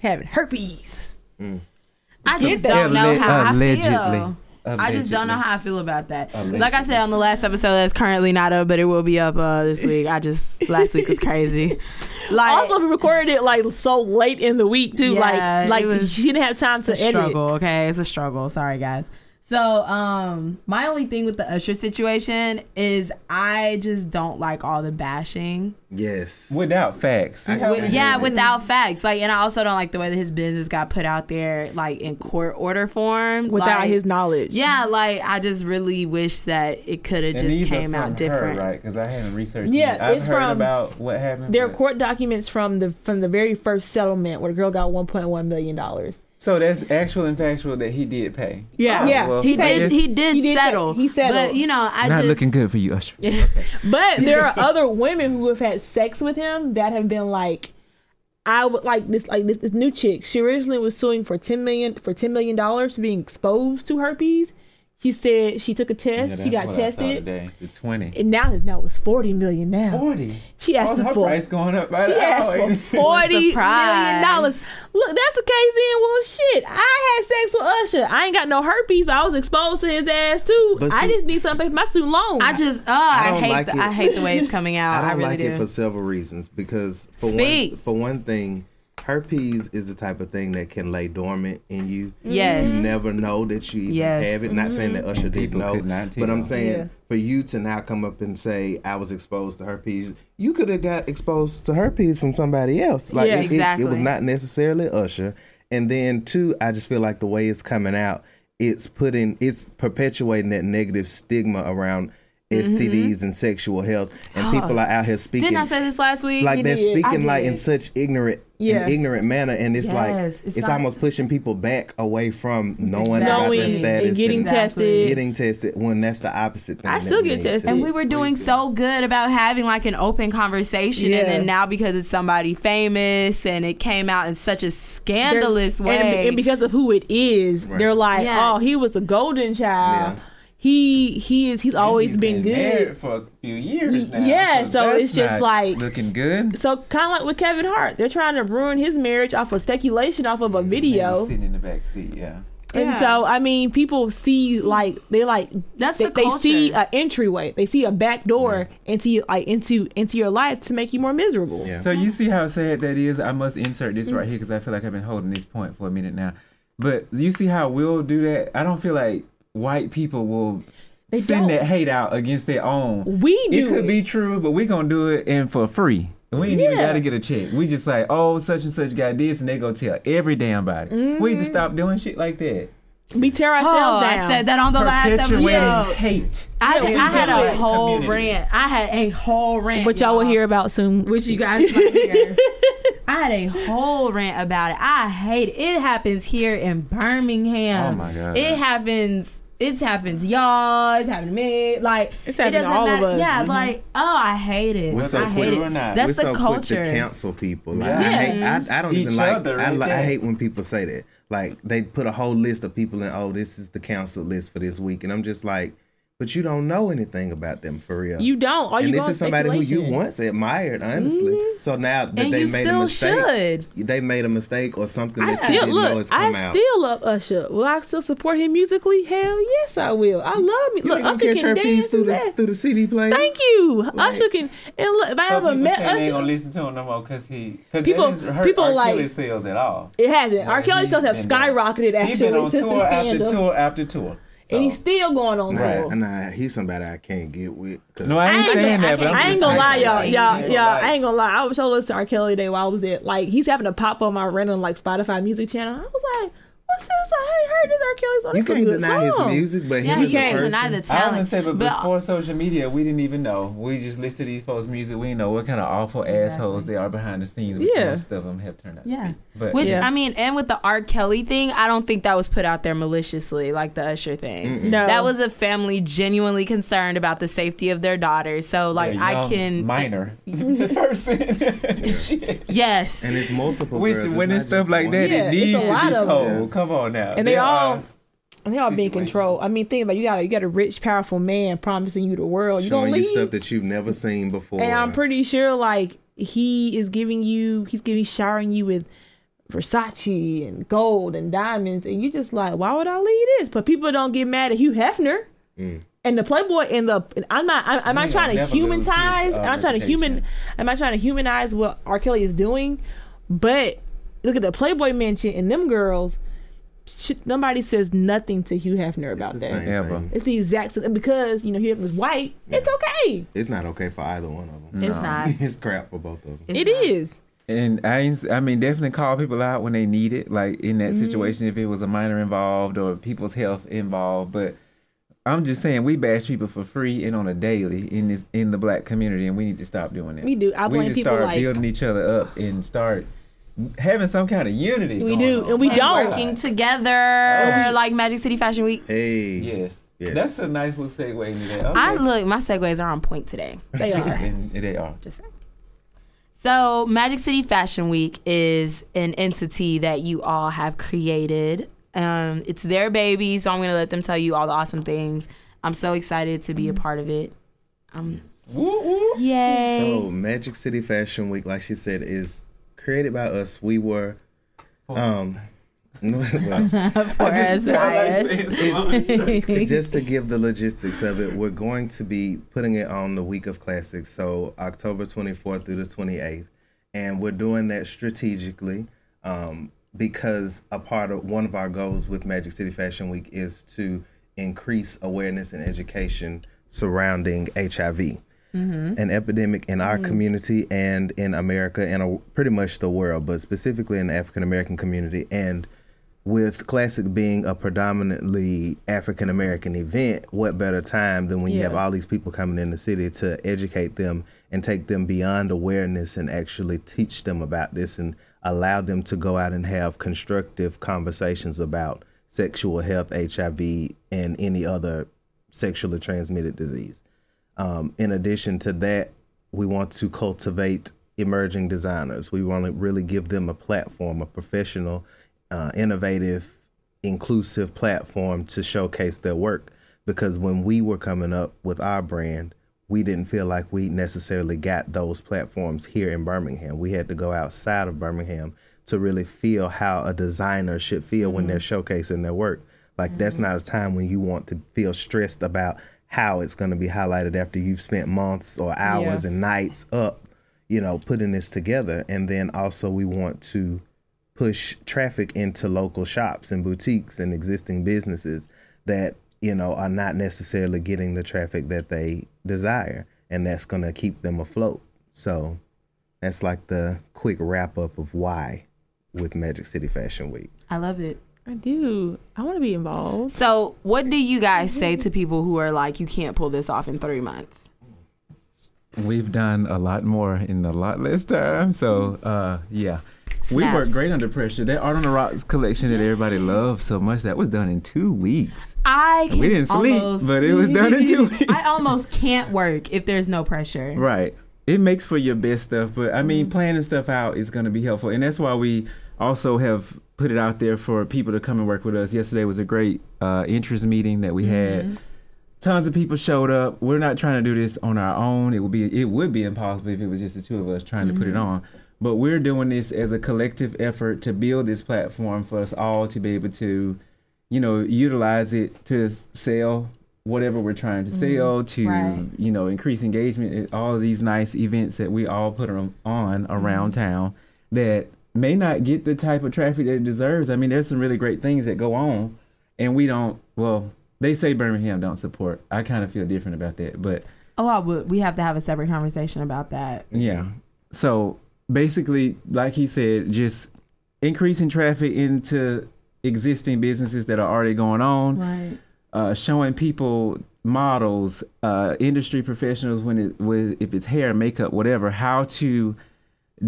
Having herpes. Mm. I just don't know Alleg- how I allegedly. I just don't know how I feel about that. Allegedly. Like I said on the last episode, that's currently not up, but it will be up uh, this week. I just last week was crazy. Like Also, we recorded it like so late in the week too. Yeah, like, like was- she didn't have time to a edit. struggle. Okay, it's a struggle. Sorry, guys. So, um, my only thing with the Usher situation is I just don't like all the bashing. Yes. Without facts. See I- how With- Yeah, do it? without facts. Like, and I also don't like the way that his business got put out there, like in court order form, without Like, his knowledge. Yeah, like I just really wish that it could have just these are came from out different. her, right? Because I hadn't researched. Yeah, it. I've it's heard from- about what happened. There are court documents from the from the very first settlement where the girl got 1.1 million dollars. So that's actual and factual that he did pay. Yeah, Oh, Yeah, well, He I did. guess He did, He did settle. pay- he settled. But you know, I not just looking good for you, Usher. But there are other women who have had sex with him that have been like, I would like this like this, this new chick. She originally was suing for 10 million for 10 million dollars for being exposed to herpes. She said she took a test. she got tested, today. The twenty. and now it's now it's 40 million now. Forty. She asked oh, her for price going up by she asked for forty million dollars. Look, that's the case. Then, well, shit. I had sex with Usher. I ain't got no herpes, but I was exposed to his ass too. But I just need something for my student loan. I just, oh, I, don't hate, like the, it. I hate the way it's coming out. I I, don't really like do. it for several reasons because for Speak. one for one thing, herpes is the type of thing that can lay dormant in you. Mm-hmm. Yes. You never know that you even Yes. have it. Not saying that mm-hmm. Usher didn't know, but I'm saying Yeah. for you to now come up and say I was exposed to herpes, you could have got exposed to herpes from somebody else. Like Yeah, it, it- it, was not necessarily Usher. And then two, I just feel like the way it's coming out, it's putting it's perpetuating that negative stigma around STDs and sexual health, and people are out here speaking Mm-hmm. Didn't I say this last week? like You they're did. speaking like in such ignorant Yeah. an ignorant manner and it's like it's, it's like- almost pushing people back away from knowing about their status and getting Exactly. tested. getting tested when that's the opposite thing I still get tested. and we were doing so good about having like an open conversation, Yeah. and then now because it's somebody famous and it came out in such a scandalous There's- way, and, and because of who it is, Right. they're like, Yeah. oh, he was a golden child. Yeah. He he is he's always He's been, married good. for a few years now. Yeah, so that's it's just not like- looking good. So kind of like with Kevin Hart, they're trying to ruin his marriage off of speculation off of a Maybe video. sitting in the back seat. Yeah. And Yeah. so I mean, people see like they like That's they, the they see culture. an entryway, they see a back door into like into into your life to make you more miserable. yeah So you see how sad that is. I must insert this right mm. here because I feel like I've been holding this point for a minute now. But you see how we'll do that. I don't feel like white people will They send don't. that hate out against their own. We do. It do could it. be true, but we're gonna do it and for free. We ain't even gotta get a check. We just like, oh, such and such got this, and they go tell every damn body. We need to mm-hmm. stop doing shit like that. we tear oh, ourselves down. I said that on the last Perpetuating episode. hate. I, Yeah, I had a whole Community. rant. I had a whole rant, Which y'all will hear about soon. which you guys might hear. I had a whole rant about it. I hate it. It happens here in Birmingham. Oh, my God. It happens. It's happened to y'all. It's happened to me. Like It's it happened to doesn't all of matter. us. Yeah, Mhm. like oh, I hate it. We're so I hate it. we're not. That's We're the so culture. quick to cancel people. Like Yeah. I hate. I, I don't Each even like. other, I, right li- I hate when people say that. Like they put a whole list of people in. Oh, this is the council list for this week, and I'm just like, but you don't know anything about them for real. You don't. Are and you this is somebody who you once admired, honestly. Mm-hmm. So now that And they made a mistake, should. they made a mistake or something I that you still didn't know look. I out. still love Usher. Will I still support him musically? Hell yes, I will. I love me. you Look, ain't gonna Usher catch can her dance through to the that. through the CD player. Thank you. Usher can. And look, if I So ever met say they ain't gonna listen to him no more because he cause People- that didn't hurt people R. like- Kelly's sales at all. it hasn't. R. Like, Kelly he sales have been- skyrocketed He been actually on since the tour after scandal, tour after tour. So. and he's still going on Right, tour. and he's somebody I can't get with. 'cause- No, I ain't, I ain't saying gonna- that, but I'm I ain't gonna lie, y'all, y'all, you know, y'all. I ain't gonna lie. I was so listening to R. Kelly today while I was at like he's having to pop on my random like Spotify music channel. I was like, what's this? I heard this R. Kelly song. you can't good deny his music, but Yeah, him you as a can't person, deny the I talent. wouldn't say, but, But- before social media, we didn't even know. We just listed these folks' music. We didn't know what kind of awful assholes they are behind the scenes. Which Yeah. most of them have turned out. Yeah. To be. But Which Yeah. I mean, and with the R. Kelly thing, I don't think that was put out there maliciously, like the Usher thing. No, That was a family genuinely concerned about the safety of their daughter. So, like, a I young can minor person. Yes. and it's multiple. Which girls, when it's it's stuff like one. that, Yeah, it needs to be told. Them. Come on now. and they There all. are- And they all be in situation. I mean, think about it. you got a, you got a rich, powerful man promising you the world. You showing don't you leave. stuff that you've never seen before. And I'm pretty sure like he is giving you he's giving showering you with Versace and gold and diamonds and you just like, why would I leave this? But people don't get mad at Hugh Hefner. Mm. And the Playboy and the and I'm not I'm, I'm not trying to never lose his, humanize I'm not trying to human reputation. I'm not trying to humanize what R. Kelly is doing, but look at the Playboy Mansion and them girls. Sh- nobody says nothing to Hugh Hefner It's about the that. same Ever. thing. It's the exact same because you know Hugh Hefner's white. It's okay. It's not okay for either one of them. It's not. it's crap for both of them. It is. And I, ain't, I mean, definitely call people out when they need it. Like in that mm-hmm. situation, if it was a minor involved or people's health involved. But I'm just saying, we bash people for free and on a daily in this in the black community, and we need to stop doing it. We do. I blame we need to people start like- building each other up and start having some kind of unity. We going do, on. and we And don't. working together, like Magic City Fashion Week. Hey, Yes. Yes. That's a nice little segue into that. Okay. I look, my segues are on point today. They are. and they are. Just saying. So, Magic City Fashion Week is an entity that you all have created. Um, it's their baby, so I'm going to let them tell you all the awesome things. I'm so excited to be a part of it. Um, Woo, woo. yay! So Magic City Fashion Week, like she said, is created by us. We were um well, Whereas I like bias. saying Solange. just to give the logistics of it, we're going to be putting it on the week of classics, so October 24th through the 28th, and we're doing that strategically um, because a part of one of our goals with Magic City Fashion Week is to increase awareness and education surrounding HIV. An epidemic in our community and in America and uh, pretty much the world, but specifically in the African American community. And with Classic being a predominantly African American event, what better time than when you have all these people coming in the city to educate them and take them beyond awareness and actually teach them about this and allow them to go out and have constructive conversations about sexual health, HIV, and any other sexually transmitted disease. Um, in addition to that, we want to cultivate emerging designers. We want to really give them a platform, a professional, uh, innovative, inclusive platform to showcase their work. Because when we were coming up with our brand, we didn't feel like we necessarily got those platforms here in Birmingham. We had to go outside of Birmingham to really feel how a designer should feel when they're showcasing their work. Like that's not a time when you want to feel stressed about how it's going to be highlighted after you've spent months or hours Yeah. and nights up, you know, putting this together. And then also we want to push traffic into local shops and boutiques and existing businesses that you know are not necessarily getting the traffic that they desire and that's going to keep them afloat so that's like the quick wrap up of why with magic city fashion week I love it. I do. I want to be involved. So, what do you guys say to people who are like, you can't pull this off in three months? We've done a lot more in a lot less time. So, uh, yeah. We Snaps. work great under pressure. That Art on the Rocks collection that everybody loves so much, that was done in two weeks. I can We didn't sleep, almost- but it was done in two weeks. I almost can't work if there's no pressure. Right. It makes for your best stuff, but I Mm-hmm. mean, planning stuff out is going to be helpful, and that's why we also have put it out there for people to come and work with us. Yesterday was a great uh, interest meeting that we Mm-hmm. had. Tons of people showed up. We're not trying to do this on our own. It would be it would be impossible if it was just the two of us trying to put Mm-hmm. it on. But we're doing this as a collective effort to build this platform for us all to be able to, you know, utilize it to sell whatever we're trying to sell to Mm-hmm. Right. you know increase engagement all of these nice events that we all put on on around Mm-hmm. town that may not get the type of traffic that it deserves. I mean, there's some really great things that go on, and we don't. Well, they say Birmingham don't support. I kind of feel different about that, but Oh, I would. We have to have a separate conversation about that. yeah. So basically, like he said, just increasing traffic into existing businesses that are already going on. Right. uh, showing people models, uh, industry professionals when it with if it's hair, makeup, whatever, how to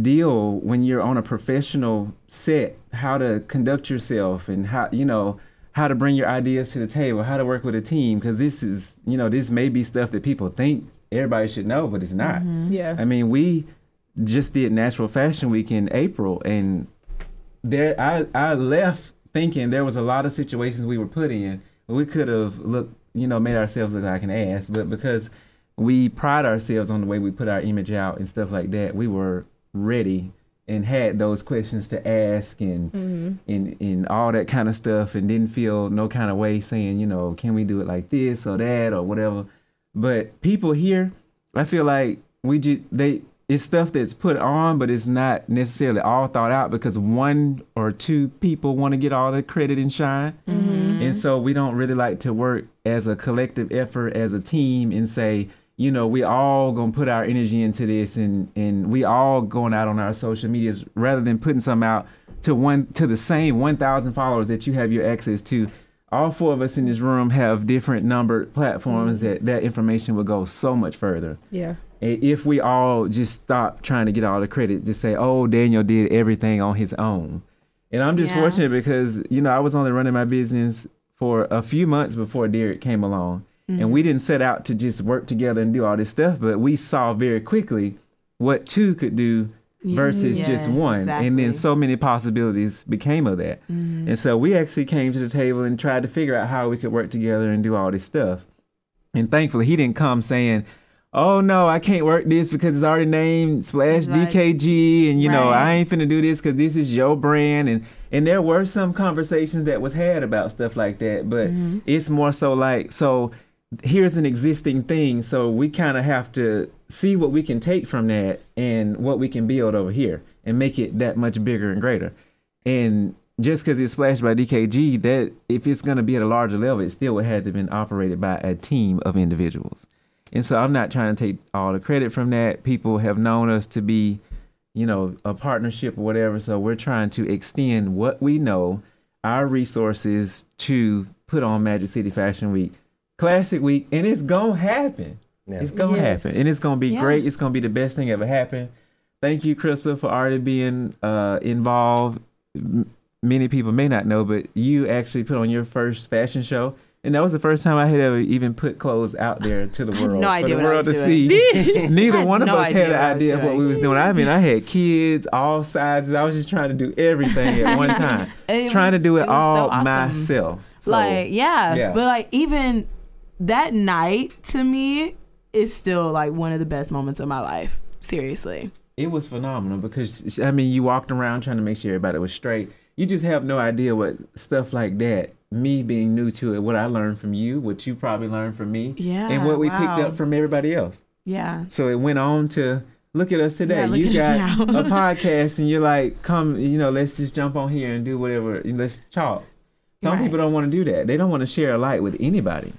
deal when you're on a professional set, how to conduct yourself, and how you know how to bring your ideas to the table, how to work with a team, because this is you know this may be stuff that people think everybody should know, but it's not. Mm-hmm. Yeah. I mean, we just did Natural Fashion Week in April, and there I I left thinking there was a lot of situations we were put in. We could have looked, you know, made ourselves look like an ass, but because we pride ourselves on the way we put our image out and stuff like that, we were ready and had those questions to ask and mm-hmm. and and all that kind of stuff, and didn't feel no kind of way saying, you know, can we do it like this or that or whatever. But people here, I feel like we just they it's stuff that's put on, but it's not necessarily all thought out because one or two people want to get all the credit and shine, mm-hmm. and so we don't really like to work as a collective effort as a team and say, you know, we all gonna put our energy into this, and and we all going out on our social medias rather than putting some out to one to the same one thousand followers that you have your access to. All four of us in this room have different numbered platforms mm-hmm. that that information would go so much further. Yeah. If we all just stop trying to get all the credit, just say, "Oh, Daniel did everything on his own," and I'm just Yeah. fortunate because you know I was only running my business for a few months before Derek came along, and we didn't set out to just work together and do all this stuff, but we saw very quickly what two could do versus Yes, just one, and then so many possibilities became of that, and so we actually came to the table and tried to figure out how we could work together and do all this stuff. And thankfully, he didn't come saying, "Oh no, I can't work this because it's already named Splash Right. DKG, and you know I ain't finna do this because this is your brand." And and there were some conversations that was had about stuff like that, but Mm-hmm. it's more so like so. Here's an existing thing, so we kind of have to see what we can take from that and what we can build over here and make it that much bigger and greater. And just because it's Splash by DKG, that if it's going to be at a larger level, it still would have to been operated by a team of individuals. And so I'm not trying to take all the credit from that. People have known us to be, you know, a partnership or whatever. So we're trying to extend what we know, our resources to put on Magic City Fashion Week, Classic Week, and it's gonna happen. Yeah. It's gonna Yes. happen, and it's gonna be Yeah. great. It's gonna be the best thing ever happened. Thank you, Crystal, for already being uh, involved. M- many people may not know, but you actually put on your first fashion show, and that was the first time I had ever even put clothes out there to the world no for idea the what I world was to doing. see. Neither one of no us had an idea of what we was doing. I mean, I had kids, all sizes. I was just trying to do everything at one time, It trying to do it, it was so all awesome. myself. So, like yeah, yeah. but like even that night to me is still like one of the best moments of my life. Seriously. It was phenomenal because I mean, you walked around trying to make sure everybody was straight. You just have no idea what stuff like that. Me being new to it, what I learned from you, what you probably learned from me, Yeah, and what we wow. picked up from everybody else. Yeah. So it went on to look at us today. Yeah, you got a podcast, and you're like, come, you know, let's just jump on here and do whatever. Let's talk. Some Right. people don't want to do that. They don't want to share a light with anybody.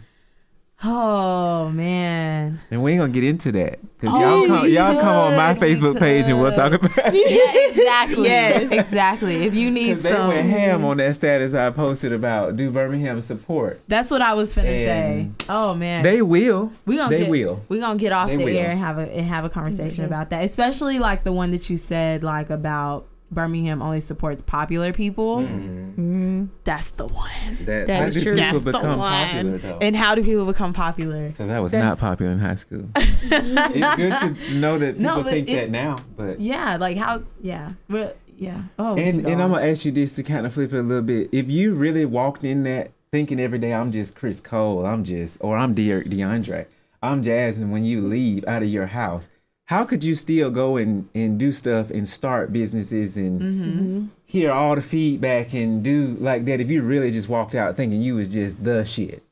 Oh man. And we ain't gonna get into that because Oh, y'all come, y'all come on my Facebook page and we'll talk about it. Yeah, exactly. Yes. Exactly. If you need Because they some went ham on that status I posted about do Birmingham support. That's what I was finna And say. Oh man. They will. we gonna they get, will. We gonna get off They the will. air and have a and have a conversation about that, especially like the one that you said like about Birmingham only supports popular people. Mm-hmm. Mm-hmm. That's the one. That, That How is do true. people That's the one. popular though? And how do people become popular? Because I was That's- not popular in high school. it's good to know that people No, think it- that now, but Yeah, like how? Yeah, but yeah. Oh, and go and I'm gonna ask you this to kind of flip it a little bit. If you really walked in that thinking every day I'm just Chris Cole, I'm just or I'm De- DeAndre, I'm Jasmine. When you leave out of your house, how could you still go and and do stuff and start businesses and Mm-hmm. hear all the feedback and do like that? If you really just walked out thinking you was just the shit.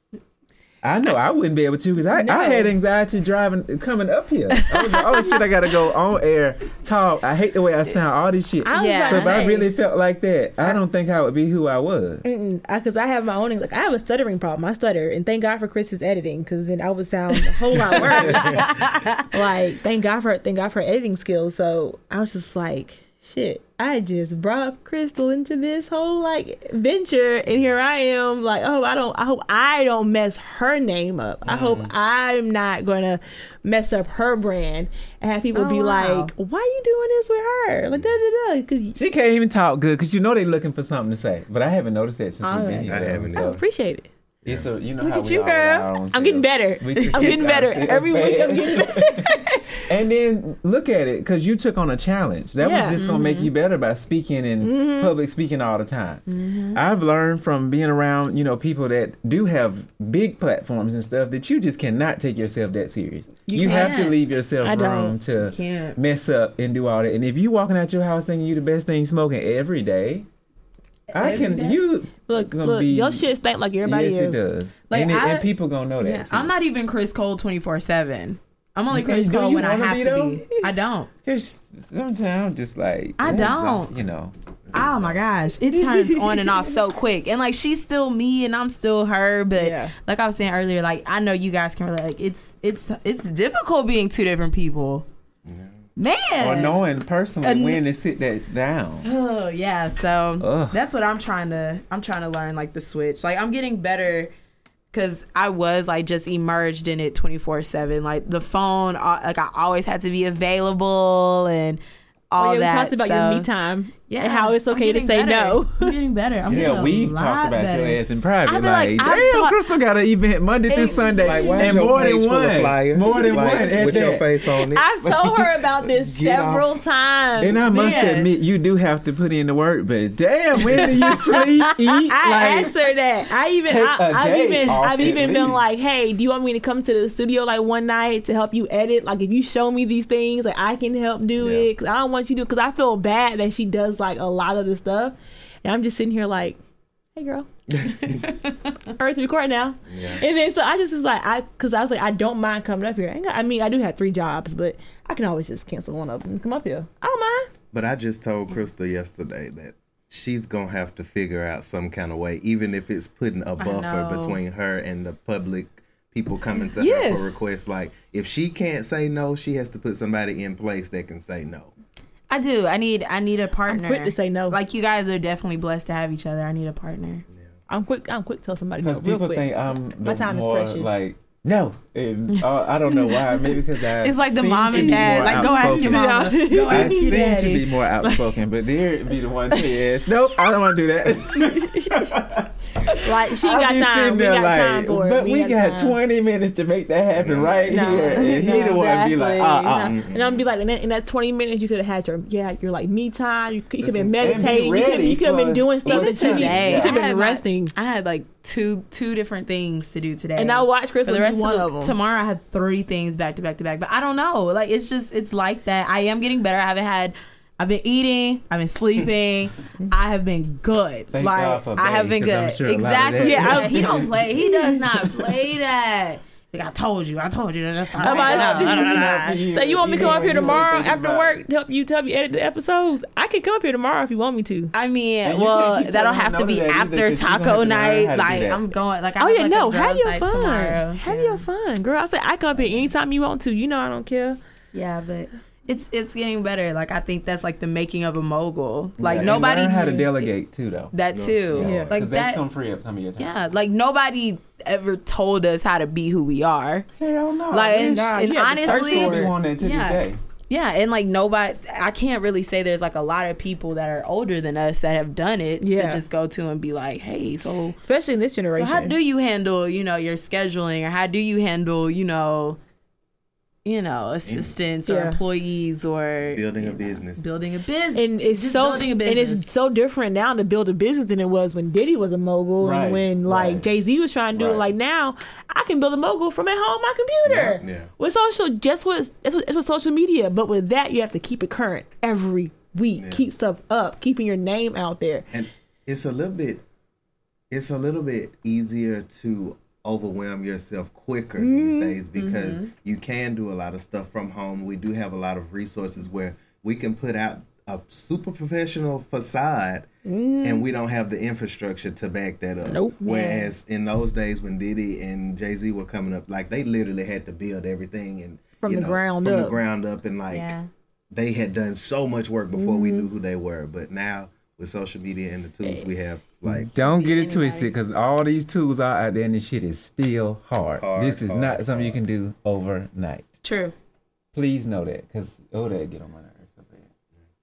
I know I wouldn't be able to because I, I had anxiety driving coming up here. I was like, oh shit, I gotta go on air, talk. I hate the way I sound, all this shit. I Yeah. So if I really felt like that, I don't think I would be who I was. Mm, because I, have my own like I have a stuttering problem. I stutter, and thank God for Chris's editing because then I would sound a whole lot worse. like thank God for thank God for editing skills. So I was just like, shit. I just brought Crystal into this whole like venture, and here I am. Like, oh, I don't. I hope I don't mess her name up. I hope mm. I'm not gonna mess up her brand and have people Oh, be wow. like, why are you doing this with her? Like, da da da. Because She can't even talk good because you know they're looking for something to say. But I haven't noticed that since we've been here. I though. haven't I appreciate it. it's a you know Look how at we you, are girl. I'm getting better. I'm getting better every week. I'm getting better. And then look at it because you took on a challenge. That Yeah. was just gonna make Mm-hmm. you better by speaking and public speaking all the time. Mm-hmm. I've learned from being around you know people that do have big platforms and stuff that you just cannot take yourself that serious. You, have to leave yourself I don't. room to can't. mess up and do all that. And if you walking out your house thinking you the best thing smoking every day, I can day? you Look, look, be- your shit stink like everybody yes, else. it does. Like, and, it, I- and people gonna know that. Yeah. I'm not even Chris Cole 24 seven. I'm only Because Chris do Cole when I have be, to though? be. I don't. Just sometimes I'm just like I don't. exhausting, You know. Oh my gosh, it turns on and off so quick, and like she's still me and I'm still her. But Yeah. like I was saying earlier, like I know you guys can relate. Like it's it's it's difficult being two different people. Man, Or knowing personally And- when to sit that down. Oh yeah, so Ugh. that's what I'm trying to. I'm trying to learn like the switch. Like I'm getting better because I was like just emerged in it 24 seven. Like the phone, uh, like I always had to be available and all Oh, yeah, we that. talked about so, your me time Yeah, how it's okay to say better. no. I'm getting better. I'm Yeah, a we've talked about better. your ass in private. I Like, feel like I've damn, talked- Crystal got an event Monday through Sunday, Like, why is and your more than one, flyers? more than like, one at with your face on it? I've told her about this several off. times. And I must Man. admit, you do have to put in the work, but damn, when do you sleep, eat? I like, asked her that. I even, Take I, a I've even, I've even been like, "Hey, do you want me to come to the studio like one night to help you edit? Like, if you show me these things, like I can help do it. Cause I don't want you to. Cause I feel bad that she does like a lot of the stuff, and I'm just sitting here like, "Hey, girl." Earth record now, Yeah. and then so I just was like, I, cause I was like, I don't mind coming up here. I, got- I mean, I do have three jobs, but I can always just cancel one of them and come up here. I don't mind. But I just told Crystal yesterday that she's gonna have to figure out some kind of way, even if it's putting a buffer between her and the public people coming to Yes. her for requests. Like if she can't say no, she has to put somebody in place that can say no. I do. I need. I need a partner. quick to say no. Like you guys are definitely blessed to have each other. I need a partner. I'm quick. I'm quick to tell somebody no. Because Real people quick. think I'm My the time is more precious. like no, and uh, I don't know why. Maybe because I It's like the mom and dad. Like go ask your outspoken. mama. Go I ask your seem to be more outspoken, but they'd be the one to yes. Nope, I don't want to do that. Like she ain't got time. We got like, time for it. But we, ain't got time. 20 minutes to make that happen right No, here. And he no, the one be like, exactly. uh uh No. And I'm be like, in that, in that 20 minutes, you could have had your yeah, your like me time. You, could- you could have been That's what I'm saying. meditating. Be You could ready you could have been doing stuff that you today. You could have been resting. I had like two two different things to do today. And I watched For Crystal the rest one of, of them. tomorrow, I had three things back to back to back. But I don't know. Like it's just it's like that. I am getting better. I haven't had. I've been eating. I've been sleeping. I have been good. Thank like God for I have Bay, been 'cause I'm good. sure a lot of exactly. that- Yeah. Yeah. he don't play. He does not play that. Like I told you. I told you. That's not. About to- no, no, no, no, no. So you want me to come up here tomorrow after work? work to help you to help you edit the episodes? I can come up here tomorrow if you want me to. I mean, And well, that'll have to be to that either, after 'cause she gonna have taco night. how to do Like. I'm going. Like I Oh yeah, like, no, have your fun. tomorrow. Have Yeah. your fun, girl. I said I come up here anytime you want to. You know I don't care. Yeah, but it's it's getting better. Like I think that's like the making of a mogul. Like And nobody learn how to delegate too, though. that too. Yeah. Like Because that's gonna free up some of your time. Yeah, like nobody ever told us how to be who we are. Hell no. Like and, nah, and you have to search honestly, for we it. want that to yeah. this day. Yeah, and like nobody, I can't really say there's like a lot of people that are older than us that have done it Yeah. to just go to and be like, hey, so especially in this generation, so generation. how do you handle you know your scheduling or how do you handle you know you know assistants or employees or Building a business. building a business and it's Just so building a and it's so different now to build a business than it was when Diddy was a mogul Right, and when like right. Jay Z was trying to do it. Like now, I can build a mogul from at home on my computer. Yeah, yeah. With social, just with it's with, it's with social media, but with that you have to keep it current every week, Yeah. keep stuff up, keeping your name out there. and it's a little bit it's a little bit easier to overwhelm yourself quicker these mm-hmm. days because mm-hmm. you can do a lot of stuff from home we do have a lot of resources where we can put out a super professional facade mm-hmm. and we don't have the infrastructure to back that up Nope. whereas in those days when diddy and jay-z were coming up like they literally had to build everything and From you the ground from the up. ground up and like Yeah. they had done so much work before we Mm-hmm. knew who they were. But now with social media and the tools we have, like Don't get it twisted because all these tools are out there and this shit is still hard. Hard, this is hard, not something you can do overnight. true Please know that because oh, that get on my nerves so bad.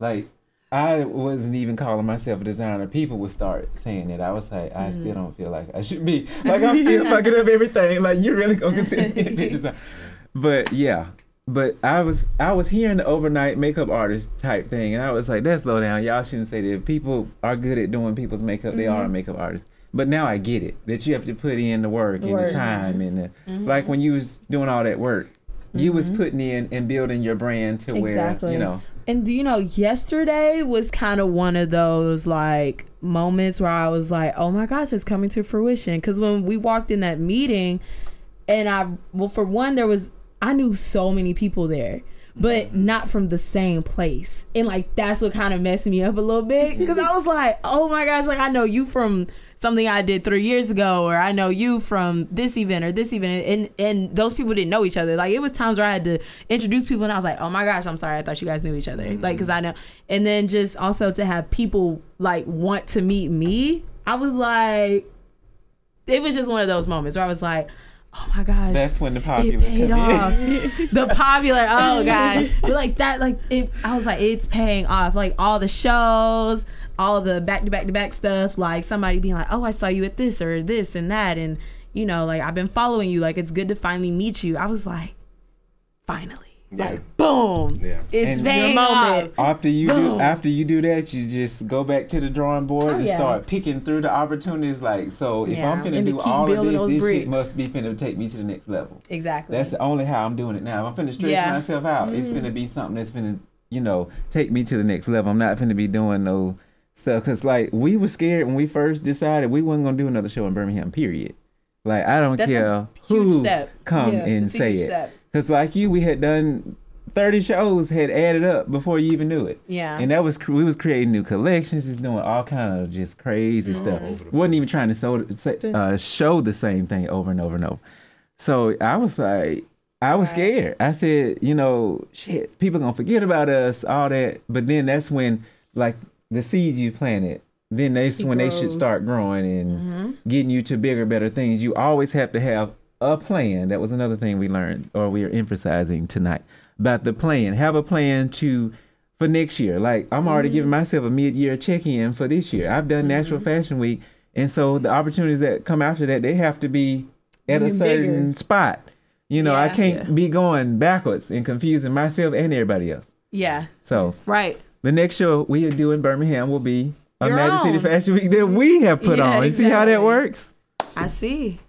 Like I wasn't even calling myself a designer. People would start saying it. I was like, I still mm-hmm. don't feel like I should be. Like I'm still fucking up everything. Like you're really gonna consider me to a designer? But yeah. But I was I was hearing the overnight makeup artist type thing, and I was like, "That's slow down. Y'all shouldn't say that. If people are good at doing people's makeup, they are a makeup artist." But now I get it that you have to put in the work and the time and the, mm-hmm. like when you was doing all that work, you was mm-hmm. putting in and building your brand to where you know. And do you know, yesterday was kind of one of those like moments where I was like, oh my gosh, it's coming to fruition. Because when we walked in that meeting, and I, well, for one, there was, I knew so many people there, but not from the same place. And like, that's what kind of messed me up a little bit. Because I was like, oh my gosh, like I know you from something I did three years ago, or I know you from this event or this event, and and those people didn't know each other. Like it was times where I had to introduce people, and I was like, oh my gosh, I'm sorry, I thought you guys knew each other, like mm-hmm. because I know. And then just also to have people like want to meet me, I was like, it was just one of those moments where I was like. Oh my gosh! That's when the it popular paid off. the popular, oh gosh, but like that, like it. I was like, it's paying off. Like all the shows, all the back to back to back stuff. Like somebody being like, oh, I saw you at this or this and that, and you know, like I've been following you. Like it's good to finally meet you. I was like, finally, Yeah. like boom, Yeah. it's And- Your moment. After you Boom. do after you do that, you just go back to the drawing board Oh, and yeah. start picking through the opportunities. Like, so if Yeah. I'm finna And to do keep all of this, this bricks. shit must be finna take me to the next level. Exactly. That's the only how I'm doing it now. If I'm finna stretch Yeah. myself out, it's Mm-hmm. finna be something that's finna, you know, take me to the next level. I'm not finna be doing no stuff because like we were scared when we first decided we wasn't gonna do another show in Birmingham. Period. Like I don't That's a care huge who step. come Yeah, and say it. step. Because like you, we had done thirty shows, had added up before you even knew it. Yeah. And that was we was creating new collections, just doing all kind of just crazy stuff. wasn't even trying to so, uh, show the same thing over and over and over. So I was like, I was scared. I said, you know, shit, people gonna forget about us, all that. But then that's when, like, the seeds you planted, then they when they should start growing and getting you to bigger, better things. You always have to have a plan. That was another thing we learned, or we are emphasizing tonight about the plan. Have a plan to for next year. Like I'm already mm-hmm. giving myself a mid-year check-in for this year. I've done mm-hmm. National Fashion Week, and so the opportunities that come after that, they have to be at a certain bigger. spot. You know, I can't be going backwards and confusing myself and everybody else. yeah. So Right. the next show we are doing Birmingham will be a Your Magic City. Fashion Week that we have put Yeah, on. You see how that works? I see.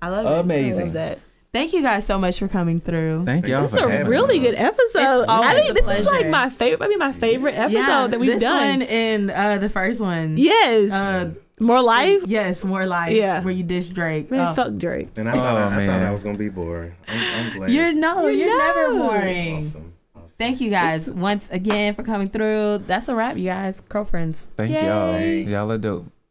I love it. Amazing. I love that. Thank you guys so much for coming through. Thank y'all It's for a really us. good episode. always I a think this is like my favorite, maybe my favorite episode that we've this done. one and uh, the first one. yes, Uh, more life. Yes, more life. Yeah. where you dish Drake. Man, Oh. fuck Drake. And I thought, Oh, I, I thought. I was gonna be boring. I'm, I'm glad. You're no, you're, You're never boring. awesome. awesome. Thank you guys once again for coming through. That's a wrap, you guys. Girlfriends. Thank Yay. y'all. Thanks. Y'all are dope.